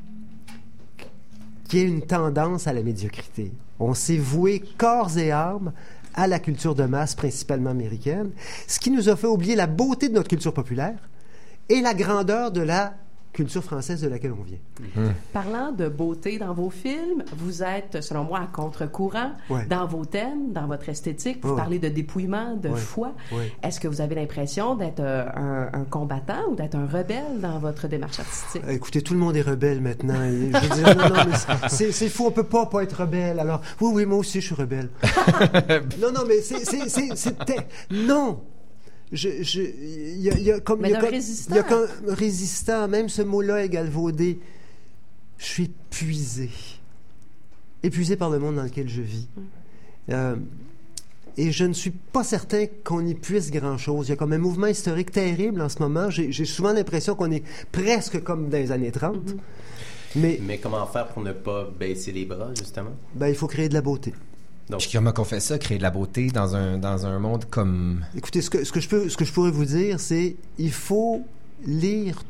[SPEAKER 1] qu'il y ait une tendance à la médiocrité. On s'est voué corps et âme à la culture de masse, principalement américaine, ce qui nous a fait oublier la beauté de notre culture populaire et la grandeur de la culture française de laquelle on vient.
[SPEAKER 5] Parlant de beauté dans vos films, vous êtes, selon moi, à contre-courant
[SPEAKER 1] Ouais.
[SPEAKER 5] dans vos thèmes, dans votre esthétique. Vous
[SPEAKER 1] Ouais.
[SPEAKER 5] parlez de dépouillement, de
[SPEAKER 1] Ouais.
[SPEAKER 5] foi.
[SPEAKER 1] Ouais.
[SPEAKER 5] Est-ce que vous avez l'impression d'être euh, un, un combattant ou d'être un rebelle dans votre démarche artistique?
[SPEAKER 1] Euh, Écoutez, tout le monde est rebelle maintenant. Et je veux dire, non, non, mais c'est- fou, on peut pas pas être rebelle. Alors, oui, oui, moi aussi, je suis rebelle. non, non, mais c'est, c'est, c'est, c'était- non. Je, je, y a, y a comme,
[SPEAKER 5] Mais
[SPEAKER 1] il y a comme-
[SPEAKER 5] résistant.
[SPEAKER 1] il y a comme résistant, même ce mot-là est galvaudé. Je suis épuisé. épuisé par le monde dans lequel je vis. Euh, et je ne suis pas certain qu'on y puisse grand-chose. Il y a comme un mouvement historique terrible en ce moment. J'ai j'ai souvent l'impression qu'on est presque comme dans les années 30. Mais
[SPEAKER 7] Mais comment faire pour ne pas baisser les bras, justement?
[SPEAKER 1] ben, il faut créer de la beauté.
[SPEAKER 7] Donc,
[SPEAKER 4] Puis comment qu'on fait ça, créer de la beauté dans un, dans un monde comme...
[SPEAKER 1] Écoutez, ce que, ce que, je, peux, ce que je pourrais vous dire, c'est il faut lire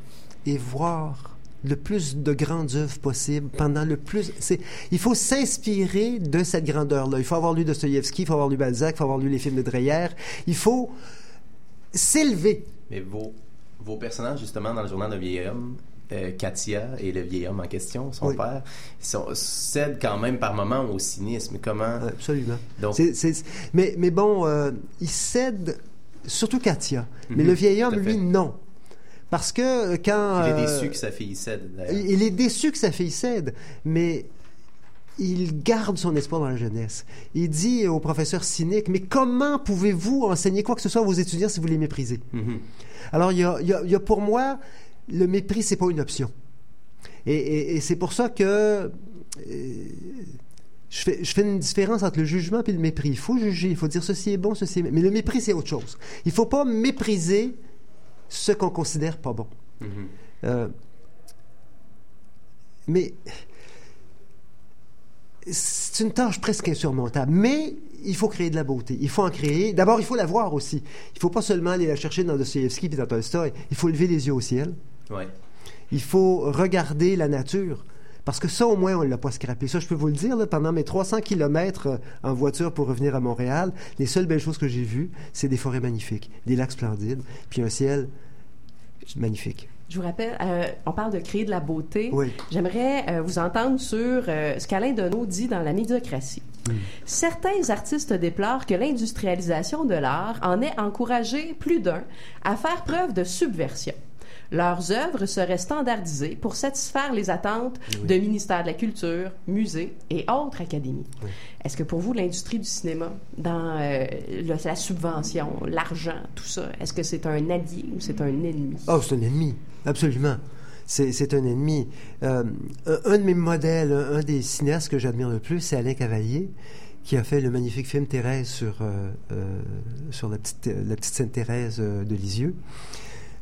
[SPEAKER 1] et voir le plus de grandes œuvres possible pendant le plus. C'est, il faut s'inspirer de cette grandeur-là. Il faut avoir lu Dostoïevski, il faut avoir lu Balzac, il faut avoir lu les films de Dreyer. Il faut s'élever.
[SPEAKER 7] Mais vos, vos personnages, justement, dans le journal de vieil homme, euh, Katia et le vieil homme en question, son
[SPEAKER 1] Oui.
[SPEAKER 7] père, sont, cèdent quand même par moments au cynisme. Comment...
[SPEAKER 1] Absolument.
[SPEAKER 7] Donc,
[SPEAKER 1] mais, mais bon, euh, il cède, surtout Katia. Mais
[SPEAKER 7] Mhm,
[SPEAKER 1] le vieil homme, lui, non. Parce que euh, quand.
[SPEAKER 7] il est
[SPEAKER 1] euh,
[SPEAKER 7] déçu que sa fille cède, d'ailleurs.
[SPEAKER 1] Il est déçu que sa fille cède, mais il garde son espoir dans la jeunesse. Il dit au professeur cynique, mais comment pouvez-vous enseigner quoi que ce soit à vos étudiants si vous les méprisez?
[SPEAKER 7] Mhm.
[SPEAKER 1] Alors, y a- il y a pour moi, le mépris, c'est pas une option. Et, et- et c'est pour ça que euh, je, fais, je fais une différence entre le jugement et le mépris. Il faut juger, il faut dire ceci est bon, ceci est... Mais le mépris, c'est autre chose. Il faut pas mépriser ce qu'on considère pas bon.
[SPEAKER 7] Mhm.
[SPEAKER 1] Euh, mais c'est une tâche presque insurmontable. Mais il faut créer de la beauté. Il faut en créer. D'abord, il faut la voir aussi. Il faut pas seulement aller la chercher dans Dostoevsky et dans Tolstoy. Il faut lever les yeux au ciel.
[SPEAKER 7] Ouais.
[SPEAKER 1] Il faut regarder la nature. Parce que ça, au moins, on ne l'a pas scrappé. Ça, je peux vous le dire, là, pendant mes 300 kilomètres en voiture pour revenir à Montréal, les seules belles choses que j'ai vues, c'est des forêts magnifiques, des lacs splendides, puis un ciel magnifique.
[SPEAKER 5] Je vous rappelle, euh, on parle de créer de la beauté.
[SPEAKER 1] Oui.
[SPEAKER 5] J'aimerais euh, vous entendre sur euh, ce qu'Alain Deneau dit dans La médiocratie. Certains artistes déplorent que l'industrialisation de l'art en ait encouragé plus d'un à faire preuve de subversion. Leurs œuvres seraient standardisées pour satisfaire les attentes de ministères de la Culture, musées et autres académies. Est-ce que pour vous, l'industrie du cinéma, dans euh, le- la subvention, l'argent, tout ça, est-ce que c'est un allié ou c'est un ennemi?
[SPEAKER 1] Oh, c'est un ennemi, absolument. C'est un ennemi. Euh, un, de mes modèles, un, des cinéastes que j'admire le plus, c'est Alain Cavalier, qui a fait le magnifique film Thérèse sur, euh, euh, sur la, petite, la petite Sainte Thérèse de Lisieux.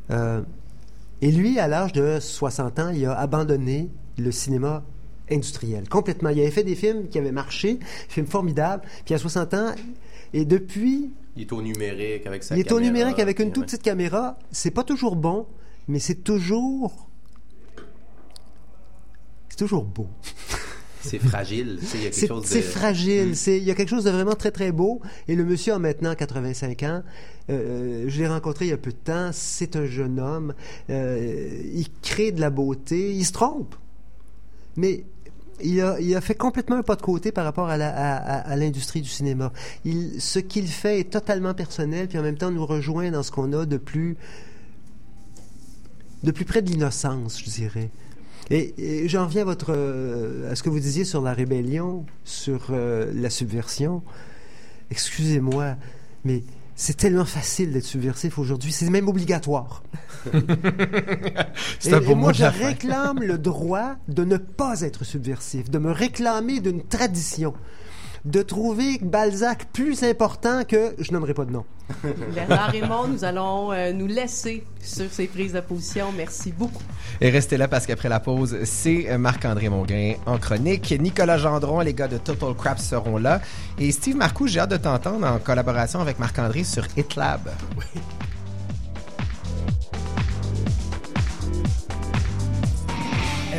[SPEAKER 1] Euh, et lui, à l'âge de 60 ans, il a abandonné le cinéma industriel, complètement. Il avait fait des films qui avaient marché, films formidables, puis à 60 ans, et depuis,
[SPEAKER 7] Il est au numérique avec sa
[SPEAKER 1] il est au numérique avec une toute petite caméra. C'est pas toujours bon, mais c'est toujours. C'est toujours beau.
[SPEAKER 7] C'est fragile. tu sais, Il y a quelque
[SPEAKER 1] C'est
[SPEAKER 7] chose de...
[SPEAKER 1] c'est fragile. C'est- Il y a quelque chose de vraiment très, très beau. Et le monsieur a maintenant 85 ans. Euh, je l'ai rencontré il y a peu de temps. C'est un jeune homme. Euh, il crée de la beauté. Il se trompe. Mais il a, il a fait complètement un pas de côté par rapport à la- à- à- à l'industrie du cinéma. Il, ce qu'il fait est totalement personnel, puis en même temps nous rejoint dans ce qu'on a de plus, de plus près de l'innocence, je dirais. Et, et j'en viens à, votre, euh, à ce que vous disiez sur la rébellion, sur euh, la subversion. Excusez-moi, mais c'est tellement facile d'être subversif aujourd'hui, c'est même obligatoire.
[SPEAKER 4] C'est un
[SPEAKER 1] Et- et
[SPEAKER 4] mot
[SPEAKER 1] moi, je réclame le droit de ne pas être subversif, de me réclamer d'une tradition, de trouver Balzac plus important que je nommerai pas de nom.
[SPEAKER 5] Bernard Raymond, nous allons euh, nous laisser sur ces prises de position. Merci beaucoup.
[SPEAKER 4] Et restez là parce qu'après la pause, c'est euh, Marc-André Mongrain en chronique. Nicolas Gendron, les gars de Total Crap seront là. Et Steve Marcoux, j'ai hâte de t'entendre en collaboration avec Marc-André sur HitLab.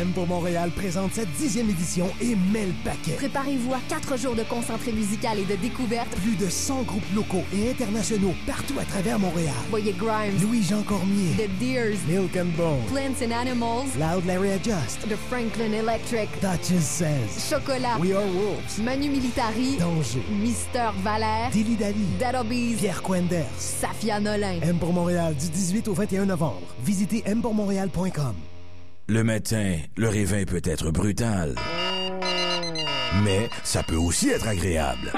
[SPEAKER 14] M pour Montréal présente cette dixième édition et met le paquet.
[SPEAKER 15] Préparez-vous à quatre jours de concentré musical et de découverte.
[SPEAKER 14] Plus de 100 groupes locaux et internationaux partout à travers Montréal.
[SPEAKER 15] Voyez Grimes,
[SPEAKER 14] Louis-Jean Cormier,
[SPEAKER 15] The Deers,
[SPEAKER 14] Milk and Bone,
[SPEAKER 15] Plants and Animals,
[SPEAKER 14] Loud Larry Adjust,
[SPEAKER 15] The Franklin Electric,
[SPEAKER 14] Duchess Says,
[SPEAKER 15] Chocolat,
[SPEAKER 14] We Are Wolves,
[SPEAKER 15] Manu Militari,
[SPEAKER 14] Danger,
[SPEAKER 15] Mister Valère,
[SPEAKER 14] Dilly Dally,
[SPEAKER 15] Dead Obies,
[SPEAKER 14] Pierre Quenders.
[SPEAKER 15] Safia Nolin.
[SPEAKER 14] M pour Montréal du 18 au 21 novembre. Visitez mpourmontréal.com.
[SPEAKER 16] Le matin, le réveil peut être brutal. Mais ça peut aussi être agréable.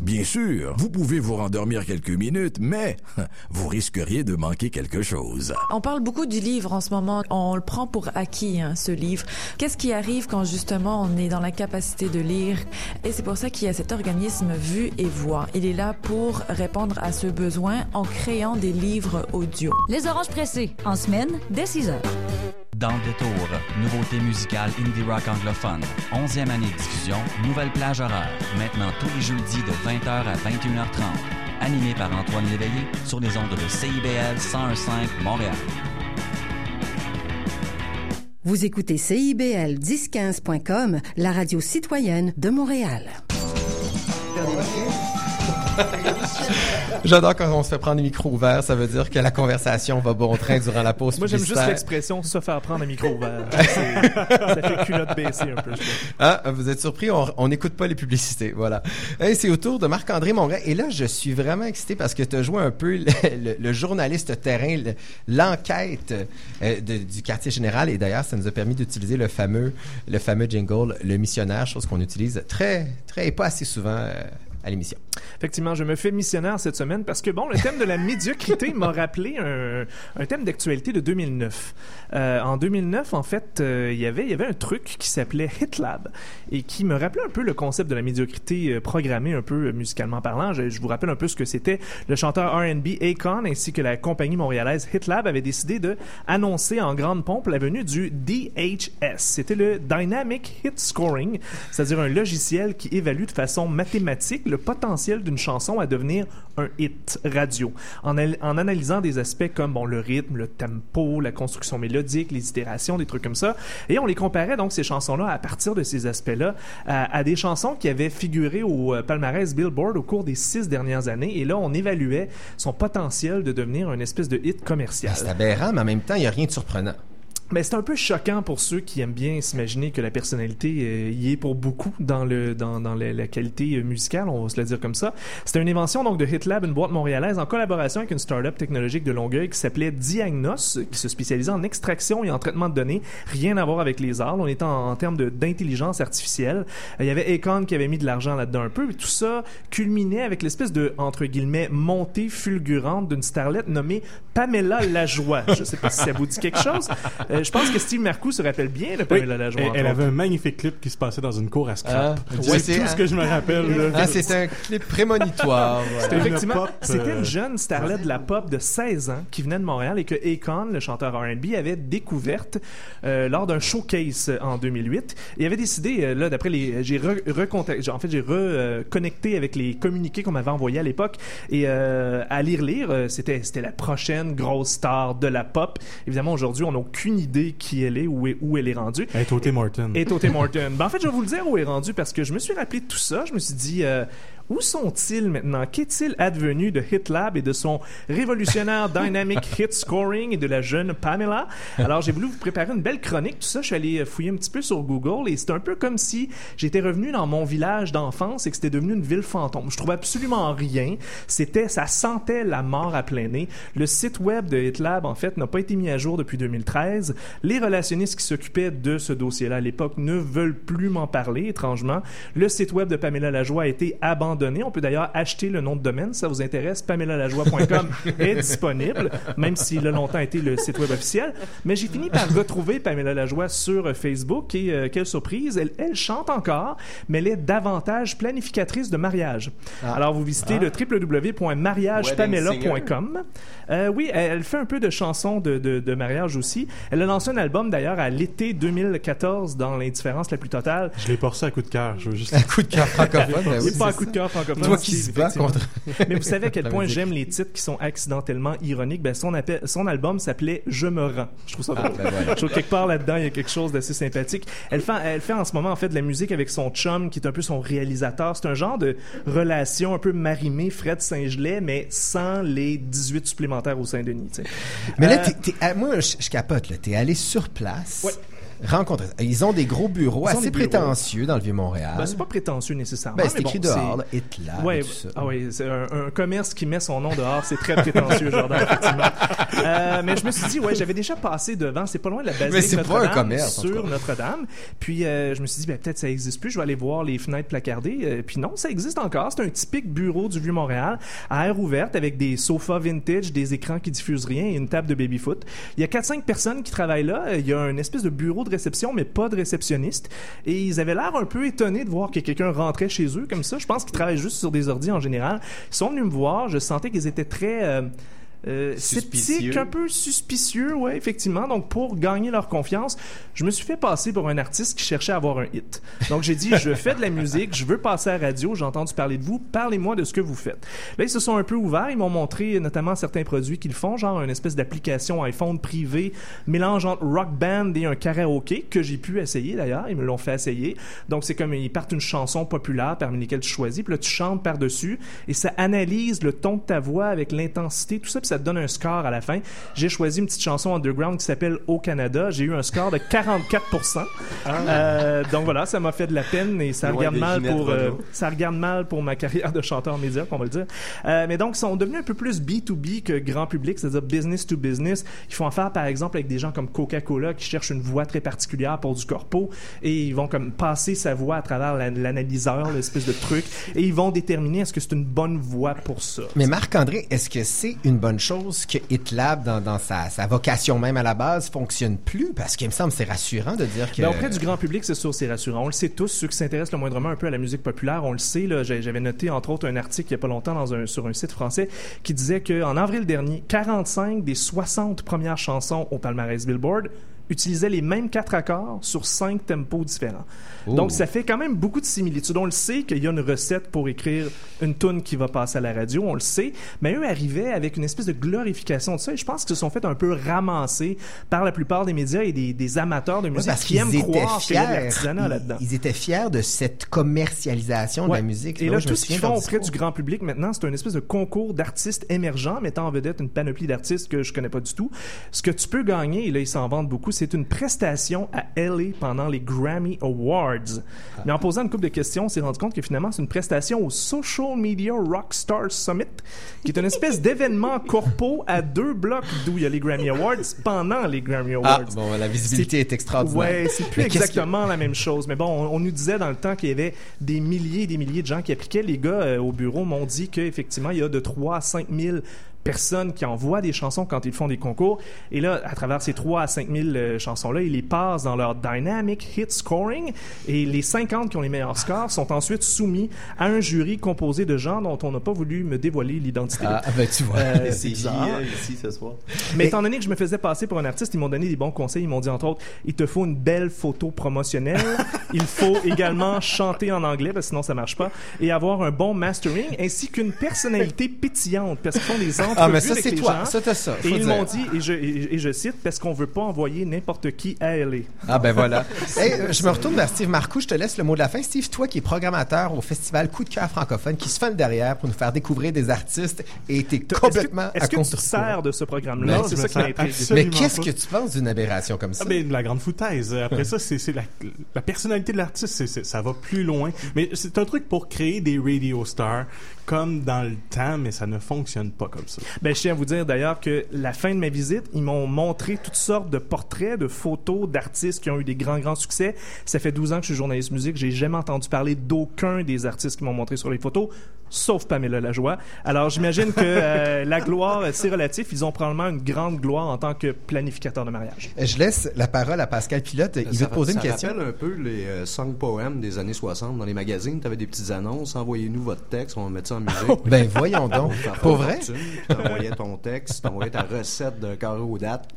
[SPEAKER 16] Bien sûr, vous pouvez vous rendormir quelques minutes, mais vous risqueriez de manquer quelque chose.
[SPEAKER 17] On parle beaucoup du livre en ce moment. On le prend pour acquis, hein, ce livre. Qu'est-ce qui arrive quand justement on est dans la capacité de lire? Et c'est pour ça qu'il y a cet organisme Vue et Voix. Il est là pour répondre à ce besoin en créant des livres audio.
[SPEAKER 18] Les oranges pressées, en semaine, dès 6 heures.
[SPEAKER 19] Dans le détour, nouveauté musicale indie rock anglophone. 11e année de diffusion, nouvelle plage horaire. Maintenant tous les jeudis de 20h à 21h30. Animé par Antoine Léveillé sur les ondes de CIBL 1015 Montréal.
[SPEAKER 20] Vous écoutez CIBL 1015.com, la radio citoyenne de Montréal.
[SPEAKER 4] J'adore quand on se fait prendre les micros ouverts. Ça veut dire que la conversation va bon train durant la pause
[SPEAKER 8] Moi, j'aime juste l'expression se faire prendre un micro ouvert. Ça fait culotte baissée un peu. je.
[SPEAKER 4] Ah, vous êtes surpris, on n'écoute pas les publicités, voilà. Hey, c'est au tour de Marc-André Mongrain. Et là, je suis vraiment excité parce que tu as joué un peu le, le- le journaliste terrain, le- l'enquête euh, du quartier général. Et d'ailleurs, ça nous a permis d'utiliser le fameux, le fameux jingle, le missionnaire, chose qu'on utilise très, très, et pas assez souvent euh, à l'émission.
[SPEAKER 8] Effectivement, je me fais missionnaire cette semaine parce que, bon, le thème de la médiocrité m'a rappelé un, un thème d'actualité de 2009. Euh, en 2009, en fait, euh, il y avait- il y avait un truc qui s'appelait HitLab et qui me rappelait un peu le concept de la médiocrité euh, programmée, un peu musicalement parlant. Je, je vous rappelle un peu ce que c'était. Le chanteur R&B Akon ainsi que la compagnie montréalaise HitLab avaient décidé de annoncer en grande pompe la venue du DHS. C'était le Dynamic Hit Scoring, c'est-à-dire un logiciel qui évalue de façon mathématique le potentiel d'une chanson à devenir un hit radio, en, en analysant des aspects comme bon, le rythme, le tempo, la construction mélodique, les itérations, des trucs comme ça. Et on les comparait donc ces chansons-là à partir de ces aspects-là à, à des chansons qui avaient figuré au euh, palmarès Billboard au cours des six dernières années. Et là, on évaluait son potentiel de devenir une espèce de hit commercial.
[SPEAKER 4] C'est aberrant, mais en même temps, il n'y a rien de surprenant.
[SPEAKER 8] Mais c'est un peu choquant pour ceux qui aiment bien s'imaginer que la personnalité euh, y est pour beaucoup dans le dans, dans la, qualité euh, musicale, on va se le dire comme ça. C'était une invention donc de HitLab, une boîte montréalaise en collaboration avec une start-up technologique de Longueuil qui s'appelait Diagnos, qui se spécialisait en extraction et en traitement de données, rien à voir avec les arts. On était en, en termes d'intelligence artificielle. Il y avait Akon qui avait mis de l'argent là-dedans un peu, et tout ça culminait avec l'espèce de entre guillemets montée fulgurante d'une starlette nommée Pamela Lajoie. Je sais pas si ça vous dit quelque chose. Euh, je pense que Steve Marcoux se rappelle bien de
[SPEAKER 6] Oui,
[SPEAKER 8] Pamela Lajoie.
[SPEAKER 6] elle, elle avait un magnifique clip qui se passait dans une cour à scrap.
[SPEAKER 4] Ah,
[SPEAKER 6] c'est
[SPEAKER 4] ouais,
[SPEAKER 6] tout ce que je me rappelle. là.
[SPEAKER 4] Ah, c'est un clip prémonitoire. voilà.
[SPEAKER 8] C'était effectivement,
[SPEAKER 6] pop,
[SPEAKER 8] c'était
[SPEAKER 6] euh,
[SPEAKER 8] une jeune starlette de la pop de 16 ans qui venait de Montréal et que Akon, le chanteur R&B, avait découverte euh, lors d'un showcase euh, en 2008. Et avait décidé, euh, là, d'après les, j'ai re- en fait, j'ai reconnecté avec les communiqués qu'on m'avait envoyés à l'époque et euh, à lire lire, euh, c'était c'était la prochaine grosse star de la pop. Évidemment, aujourd'hui, on n'a aucune idée qui elle est ou est- où elle est rendue.
[SPEAKER 6] Elle est au Tim Horton.
[SPEAKER 8] Et Toté Morton. Ben, en fait, je vais vous le dire où est rendu parce que je me suis rappelé de tout ça. Je me suis dit, euh, où sont-ils maintenant? Qu'est-il advenu de HitLab et de son révolutionnaire Dynamic Hit Scoring et de la jeune Pamela? Alors, j'ai voulu vous préparer une belle chronique. Tout ça, je suis allé fouiller un petit peu sur Google et c'est un peu comme si j'étais revenu dans mon village d'enfance et que c'était devenu une ville fantôme. Je trouvais absolument rien. C'était, ça sentait la mort à plein nez. Le site web de HitLab, en fait, n'a pas été mis à jour depuis 2013. Les relationnistes qui s'occupaient de ce dossier-là à l'époque ne veulent plus m'en parler, étrangement. Le site web de Pamela Lajoie a été abandonné. On peut d'ailleurs acheter le nom de domaine, si ça vous intéresse. PamelaLajoie.com est disponible, même s'il a longtemps été le site web officiel. Mais j'ai fini par retrouver Pamela Lajoie sur euh, Facebook et euh, quelle surprise, elle, elle chante encore, mais elle est davantage planificatrice de mariage. Alors vous visitez
[SPEAKER 4] Ah.
[SPEAKER 8] le www.mariagepamela.com. Euh, oui, elle, elle fait un peu de chansons de, de, de mariage aussi. Elle a lancé un album d'ailleurs à l'été 2014 dans l'indifférence la plus totale.
[SPEAKER 6] Je l'ai reçu à coup de cœur. Je veux juste...
[SPEAKER 4] Un coup de cœur francophone. oui,
[SPEAKER 8] C'est pas
[SPEAKER 4] c'est
[SPEAKER 8] coup de
[SPEAKER 4] ça.
[SPEAKER 8] Cœur francophone.
[SPEAKER 4] Toi qui se contre.
[SPEAKER 8] Mais vous savez à quel point j'aime les titres qui sont accidentellement ironiques. Ben, son, appel- son album s'appelait Je me rends. Je trouve ça drôle.
[SPEAKER 4] ben voilà.
[SPEAKER 8] Je trouve que quelque part là-dedans, il y a quelque chose d'assez sympathique. Elle fait, elle fait en ce moment, en fait, de la musique avec son chum, qui est un peu son réalisateur. C'est un genre de relation un peu marimée, Fred Saint-Gelais, mais sans les 18 supplémentaires au Saint-Denis.
[SPEAKER 4] Mais là,
[SPEAKER 8] Euh,
[SPEAKER 4] ah, moi, je, je capote. T'es allé sur place.
[SPEAKER 8] Ouais.
[SPEAKER 4] Rencontrer. Ils ont des gros bureaux assez prétentieux dans le Vieux-Montréal.
[SPEAKER 8] Ben, c'est pas prétentieux nécessairement.
[SPEAKER 4] Ben, c'est
[SPEAKER 8] mais bon,
[SPEAKER 4] écrit dehors, là, Hit Lab
[SPEAKER 8] Ouais,
[SPEAKER 4] et tout ça.
[SPEAKER 8] Ah oui, c'est un, un commerce qui met son nom dehors, c'est très prétentieux, Jordan, effectivement. Euh, mais je me suis dit, ouais, j'avais déjà passé devant, c'est pas loin de la
[SPEAKER 4] Mais
[SPEAKER 8] basilique
[SPEAKER 4] c'est pas un
[SPEAKER 8] Notre-Dame, sur. Notre-Dame. Puis euh, je me suis dit, ben, peut-être ça existe plus, je vais aller voir les fenêtres placardées. Euh, puis non, ça existe encore. C'est un typique bureau du Vieux-Montréal, à air ouverte, avec des sofas vintage, des écrans qui diffusent rien et une table de baby-foot. Il y a 4-5 personnes qui travaillent là. Il y a une espèce de bureau de réception, mais pas de réceptionniste. Et ils avaient l'air un peu étonnés de voir que quelqu'un rentrait chez eux comme ça. Je pense qu'ils travaillent juste sur des ordi en général. Ils sont venus me voir. Je sentais qu'ils étaient très... euh, euh, sceptiques, un peu suspicieux, ouais, effectivement. Donc, pour gagner leur confiance, je me suis fait passer pour un artiste qui cherchait à avoir un hit. Donc, j'ai dit, je fais de la musique, je veux passer à la radio, j'ai entendu parler de vous, parlez-moi de ce que vous faites. Là, ils se sont un peu ouverts, ils m'ont montré notamment certains produits qu'ils font, genre une espèce d'application iPhone privée, mélange entre rock band et un karaoké, que j'ai pu essayer d'ailleurs, ils me l'ont fait essayer. Donc, c'est comme, ils partent une chanson populaire parmi lesquelles tu choisis, puis là, tu chantes par-dessus, et ça analyse le ton de ta voix avec l'intensité, tout ça, puis ça te donne un score à la fin. J'ai choisi une petite chanson underground qui s'appelle Au Canada. J'ai eu un score de 44 Euh, Donc voilà, ça m'a fait de la peine et ça
[SPEAKER 7] Loin
[SPEAKER 8] regarde mal pour euh, ça regarde mal pour ma carrière de chanteur médiocre, on va le dire. Euh, mais donc, ils sont devenus un peu plus B2B que grand public, c'est-à-dire business to business. Ils font affaire, par exemple, avec des gens comme Coca-Cola qui cherchent une voix très particulière pour du corpo et ils vont comme passer sa voix à travers la- l'analyseur, l'espèce de truc, et ils vont déterminer est-ce que c'est une bonne voix pour ça.
[SPEAKER 4] Mais Marc-André, est-ce que c'est une bonne chose que HitLab, dans, dans sa, sa vocation même à la base, fonctionne plus? Parce qu'il me semble que c'est rassurant de dire que...
[SPEAKER 8] Ben, auprès du grand public, c'est sûr, c'est rassurant. On le sait tous, ceux qui s'intéressent le moindrement un peu à la musique populaire, on le sait. J'avais noté, entre autres, un article il n'y a pas longtemps dans un, sur un site français qui disait qu'en avril dernier, 45 des 60 premières chansons au palmarès Billboard utilisaient les mêmes quatre accords sur cinq tempos différents.
[SPEAKER 4] Oh.
[SPEAKER 8] Donc, ça fait quand même beaucoup de similitudes. On le sait qu'il y a une recette pour écrire une tune qui va passer à la radio, on le sait, mais eux arrivaient avec une espèce de glorification de ça et je pense qu'ils se sont fait un peu ramasser par la plupart des médias et des, des amateurs de musique
[SPEAKER 4] parce
[SPEAKER 8] qui
[SPEAKER 4] qu'ils
[SPEAKER 8] aiment croire qu'il y a de l'artisanat
[SPEAKER 4] Ils-
[SPEAKER 8] là-dedans.
[SPEAKER 4] Ils étaient fiers de cette commercialisation de la musique.
[SPEAKER 8] Et là, tout ce qu'ils font auprès du grand public maintenant, c'est un espèce de concours d'artistes émergents mettant en vedette une panoplie d'artistes que je connais pas du tout. Ce que tu peux gagner, et là, ils s'en vendent beaucoup, c'est une prestation à LA pendant les Grammy Awards.
[SPEAKER 4] Ah.
[SPEAKER 8] Mais en posant une couple de questions, on s'est rendu compte que finalement, c'est une prestation au Social Media Rockstar Summit, qui est une espèce d'événement corpo à deux blocs d'où il y a les Grammy Awards pendant les Grammy
[SPEAKER 4] Ah,
[SPEAKER 8] Awards.
[SPEAKER 4] bon, la visibilité est extraordinaire.
[SPEAKER 8] Ouais, c'est plus
[SPEAKER 4] que-
[SPEAKER 8] exactement la même chose. Mais bon, on, on nous disait dans le temps qu'il y avait des milliers et des milliers de gens qui appliquaient. Les gars euh, au bureau m'ont dit qu'effectivement, il y a de 3 à 5 000 personnes qui envoient des chansons quand ils font des concours. Et là, à travers ces 3 à 5 000 euh, chansons-là, ils les passent dans leur Dynamic Hit Scoring. Et les 50 qui ont les meilleurs scores sont ensuite soumis à un jury composé de gens dont on n'a pas voulu me dévoiler l'identité.
[SPEAKER 4] Ah, ben, tu vois.
[SPEAKER 8] Euh,
[SPEAKER 7] C'est
[SPEAKER 8] bizarre.
[SPEAKER 7] Ici ce soir.
[SPEAKER 8] Mais étant donné que je me faisais passer pour un artiste, ils m'ont donné des bons conseils. Ils m'ont dit, entre autres, il te faut une belle photo promotionnelle. il faut également chanter en anglais, parce que sinon ça marche pas. Et avoir un bon mastering, ainsi qu'une personnalité pétillante, parce qu'ils font des
[SPEAKER 4] Ah, mais ça,
[SPEAKER 8] avec
[SPEAKER 4] c'est
[SPEAKER 8] les
[SPEAKER 4] toi.
[SPEAKER 8] gens.
[SPEAKER 4] Ça, t'as ça.
[SPEAKER 8] Et ils m'ont dit, et je, et, et je cite, parce qu'on veut pas envoyer n'importe qui à LA.
[SPEAKER 4] Ah ben voilà. Hey, euh, je me retourne vers Steve Marcoux, je te laisse le mot de la fin. Steve, toi qui es programmateur au festival Coup de cœur francophone, qui se fait le derrière pour nous faire découvrir des artistes et t'es complètement
[SPEAKER 8] Est-ce
[SPEAKER 4] à
[SPEAKER 8] que, est-ce que tu sers de ce programme-là? C'est ça qui m'intrigue.
[SPEAKER 6] absolument
[SPEAKER 4] Mais qu'est-ce que tu penses d'une aberration comme ça?
[SPEAKER 6] Ah, ben, la grande foutaise. Après ça, c'est la, la personnalité de l'artiste, ça va plus loin. Mais c'est un truc pour créer des radio stars comme dans le temps, mais ça ne fonctionne pas comme ça.
[SPEAKER 8] Ben, je tiens à vous dire d'ailleurs que la fin de ma visite, ils m'ont montré toutes sortes de portraits, de photos d'artistes qui ont eu des grands, grands succès. Ça fait 12 ans que je suis journaliste musique. J'ai jamais entendu parler d'aucun des artistes qui m'ont montré sur les photos, sauf Pamela Lajoie. Alors, j'imagine que euh, la gloire, c'est relatif. Ils ont probablement une grande gloire en tant que planificateur de mariage.
[SPEAKER 4] Je laisse la parole à Pascal Pilote. Il
[SPEAKER 10] ça,
[SPEAKER 4] veut te poser une
[SPEAKER 10] ça
[SPEAKER 4] question.
[SPEAKER 10] rappelle un peu les euh, song poèmes des années 60 dans les magazines. Tu avais des petites annonces. Envoyez-nous votre texte, on va mettre ça en musique.
[SPEAKER 4] Ben, voyons donc. Pour vrai?
[SPEAKER 10] Tu envoyais ton texte, tu envoyais ta recette d'un carré aux dates.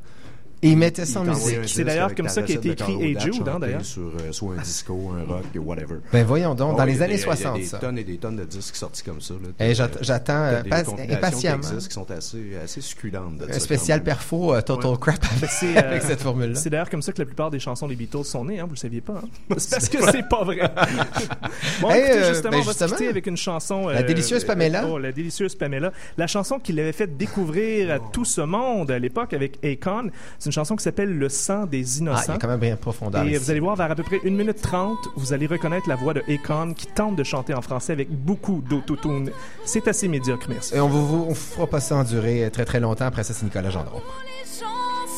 [SPEAKER 4] Et il mettait ça en musique.
[SPEAKER 8] C'est d'ailleurs comme ça qu'a été écrit Hey Jude, hein, d'ailleurs.
[SPEAKER 10] Sur euh, soit un disco, un rock, whatever.
[SPEAKER 4] Ben voyons donc, dans
[SPEAKER 10] oui,
[SPEAKER 4] les
[SPEAKER 10] il y a
[SPEAKER 4] années
[SPEAKER 10] des- il y a
[SPEAKER 4] 60,
[SPEAKER 10] des tonnes et des tonnes de disques sortis comme ça. Là.
[SPEAKER 4] Eh, j'att- j'attends, euh,
[SPEAKER 10] des
[SPEAKER 4] impatiemment.
[SPEAKER 10] qui existent qui sont assez, assez succulentes.
[SPEAKER 4] Un spécial perfo euh, Total Crap avec,
[SPEAKER 8] euh,
[SPEAKER 4] cette formule-là.
[SPEAKER 8] C'est d'ailleurs comme ça que la plupart des chansons des Beatles sont nées, hein, vous le saviez pas. hein? C'est parce que c'est pas vrai. bon,
[SPEAKER 4] Hey,
[SPEAKER 8] écoutez,
[SPEAKER 4] euh,
[SPEAKER 8] justement,
[SPEAKER 4] ben
[SPEAKER 8] on va se
[SPEAKER 4] justement.
[SPEAKER 8] quitter avec une chanson.
[SPEAKER 4] La délicieuse Pamela.
[SPEAKER 8] Oh, la délicieuse Pamela. La chanson qui l'avait fait découvrir à tout ce monde à l'époque avec Akon. C'est une chanson qui s'appelle Le sang des
[SPEAKER 4] Ah,
[SPEAKER 8] innocents.
[SPEAKER 4] il y a quand même bien profondeur
[SPEAKER 8] Et
[SPEAKER 4] ici.
[SPEAKER 8] vous allez voir, vers à peu près 1 minute 30, vous allez reconnaître la voix de Akon qui tente de chanter en français avec beaucoup d'autotune. C'est assez médiocre, merci.
[SPEAKER 4] Et on vous, vous- on vous fera pas ça endurer très très longtemps. Après ça, c'est Nicolas Gendron.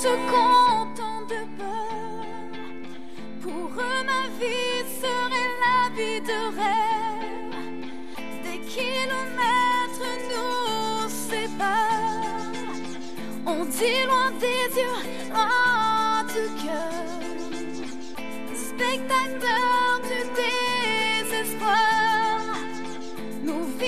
[SPEAKER 21] se contentent de peur. Pour eux, ma vie serait la vie de rêve. Des kilomètres nous séparent. On dit loin des yeux, loin du cœur. Spectateurs du désespoir. Nos vies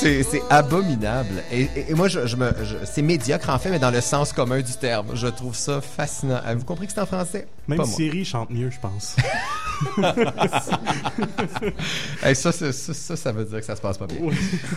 [SPEAKER 17] C'est
[SPEAKER 4] abominable. Et, et- et moi, je, je me, c'est médiocre en fait, mais dans le sens commun du terme. Je trouve ça fascinant. Avez-vous compris que c'est en français?
[SPEAKER 6] Même
[SPEAKER 4] Pas moi.
[SPEAKER 6] Siri chante mieux, je pense.
[SPEAKER 4] Hey, ça, ça, ça, ça veut dire que ça se passe pas bien.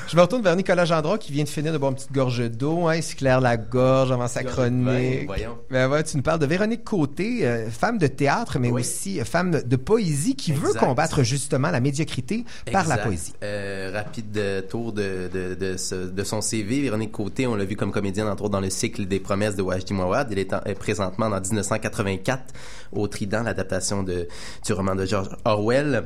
[SPEAKER 4] Je me retourne vers Nicolas Gendron qui vient de finir de boire une petite gorge d'eau. Hein, il s'éclaire la gorge avant sa chronique.
[SPEAKER 7] voyons.
[SPEAKER 4] Ben ouais, tu nous parles de Véronique Côté, euh, femme de théâtre, mais aussi euh, femme de poésie qui veut combattre justement la médiocrité par la poésie.
[SPEAKER 7] Euh, rapide tour de, de, de, ce- de son CV. Véronique Côté, on l'a vu comme comédienne, entre autres, dans le cycle des promesses de Wajdi Mouawad. Elle est, en- est présentement dans 1984 au Trident, l'adaptation du roman de George Orwell.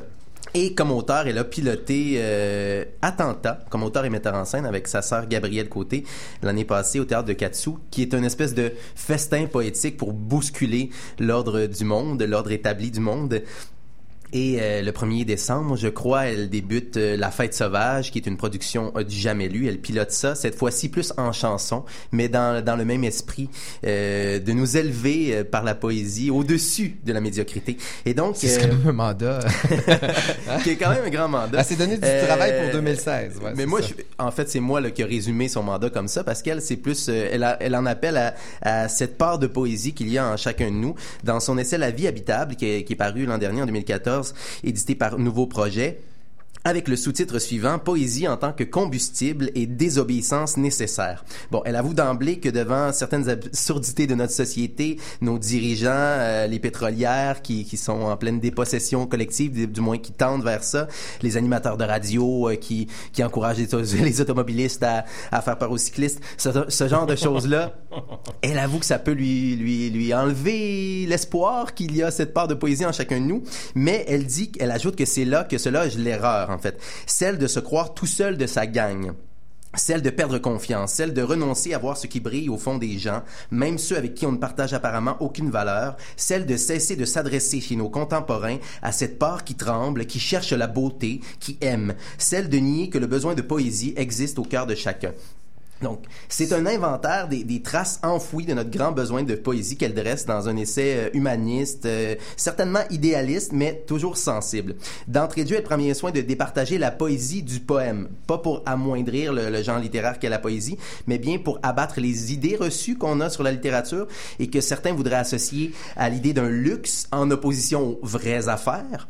[SPEAKER 7] Et comme auteur, elle a piloté euh, Attentat, comme auteur et metteur en scène avec sa sœur Gabrielle Côté l'année passée au théâtre de Katsu, qui est une espèce de festin poétique pour bousculer l'ordre du monde, l'ordre établi du monde. Et euh, le 1er décembre, je crois, elle débute euh, La Fête sauvage, qui est une production euh, du jamais lu. Elle pilote ça, cette fois-ci plus en chanson, mais dans, dans le même esprit euh, de nous élever euh, par la poésie au-dessus de la médiocrité. Et donc...
[SPEAKER 4] C'est quand même un mandat.
[SPEAKER 7] qui est quand même un grand mandat.
[SPEAKER 4] Elle s'est donné du travail pour 2016. ouais,
[SPEAKER 7] mais moi, je- en fait, c'est moi là, qui a résumé son mandat comme ça parce qu'elle, c'est plus, euh, elle, a- elle en appelle à, à cette part de poésie qu'il y a en chacun de nous. Dans son essai La vie habitable, qui est, qui est paru l'an dernier en 2014, édité par Nouveau Projet. Avec le sous-titre suivant, Poésie en tant que combustible et désobéissance nécessaire. Bon, elle avoue d'emblée que devant certaines absurdités de notre société, nos dirigeants, euh, les pétrolières qui, qui sont en pleine dépossession collective, du- moins qui tendent vers ça, les animateurs de radio euh, qui, qui encouragent les, auto- les automobilistes à, à faire peur aux cyclistes, ce, ce genre de choses-là, elle avoue que ça peut lui, lui, lui enlever l'espoir qu'il y a cette part de poésie en chacun de nous, mais elle dit, elle ajoute que c'est là que se loge l'erreur, en fait. Celle de se croire tout seul de sa gang. Celle de perdre confiance, celle de renoncer à voir ce qui brille au fond des gens, même ceux avec qui on ne partage apparemment aucune valeur, celle de cesser de s'adresser chez nos contemporains à cette part qui tremble, qui cherche la beauté, qui aime, celle de nier que le besoin de poésie existe au cœur de chacun. Donc, c'est un inventaire des, traces enfouies de notre grand besoin de poésie qu'elle dresse dans un essai euh, humaniste, euh, certainement idéaliste, mais toujours sensible. D'entrée de jeu, elle prend bien soin de départager la poésie du poème, pas pour amoindrir le, le genre littéraire qu'est la poésie, mais bien pour abattre les idées reçues qu'on a sur la littérature et que certains voudraient associer à l'idée d'un luxe en opposition aux vraies affaires.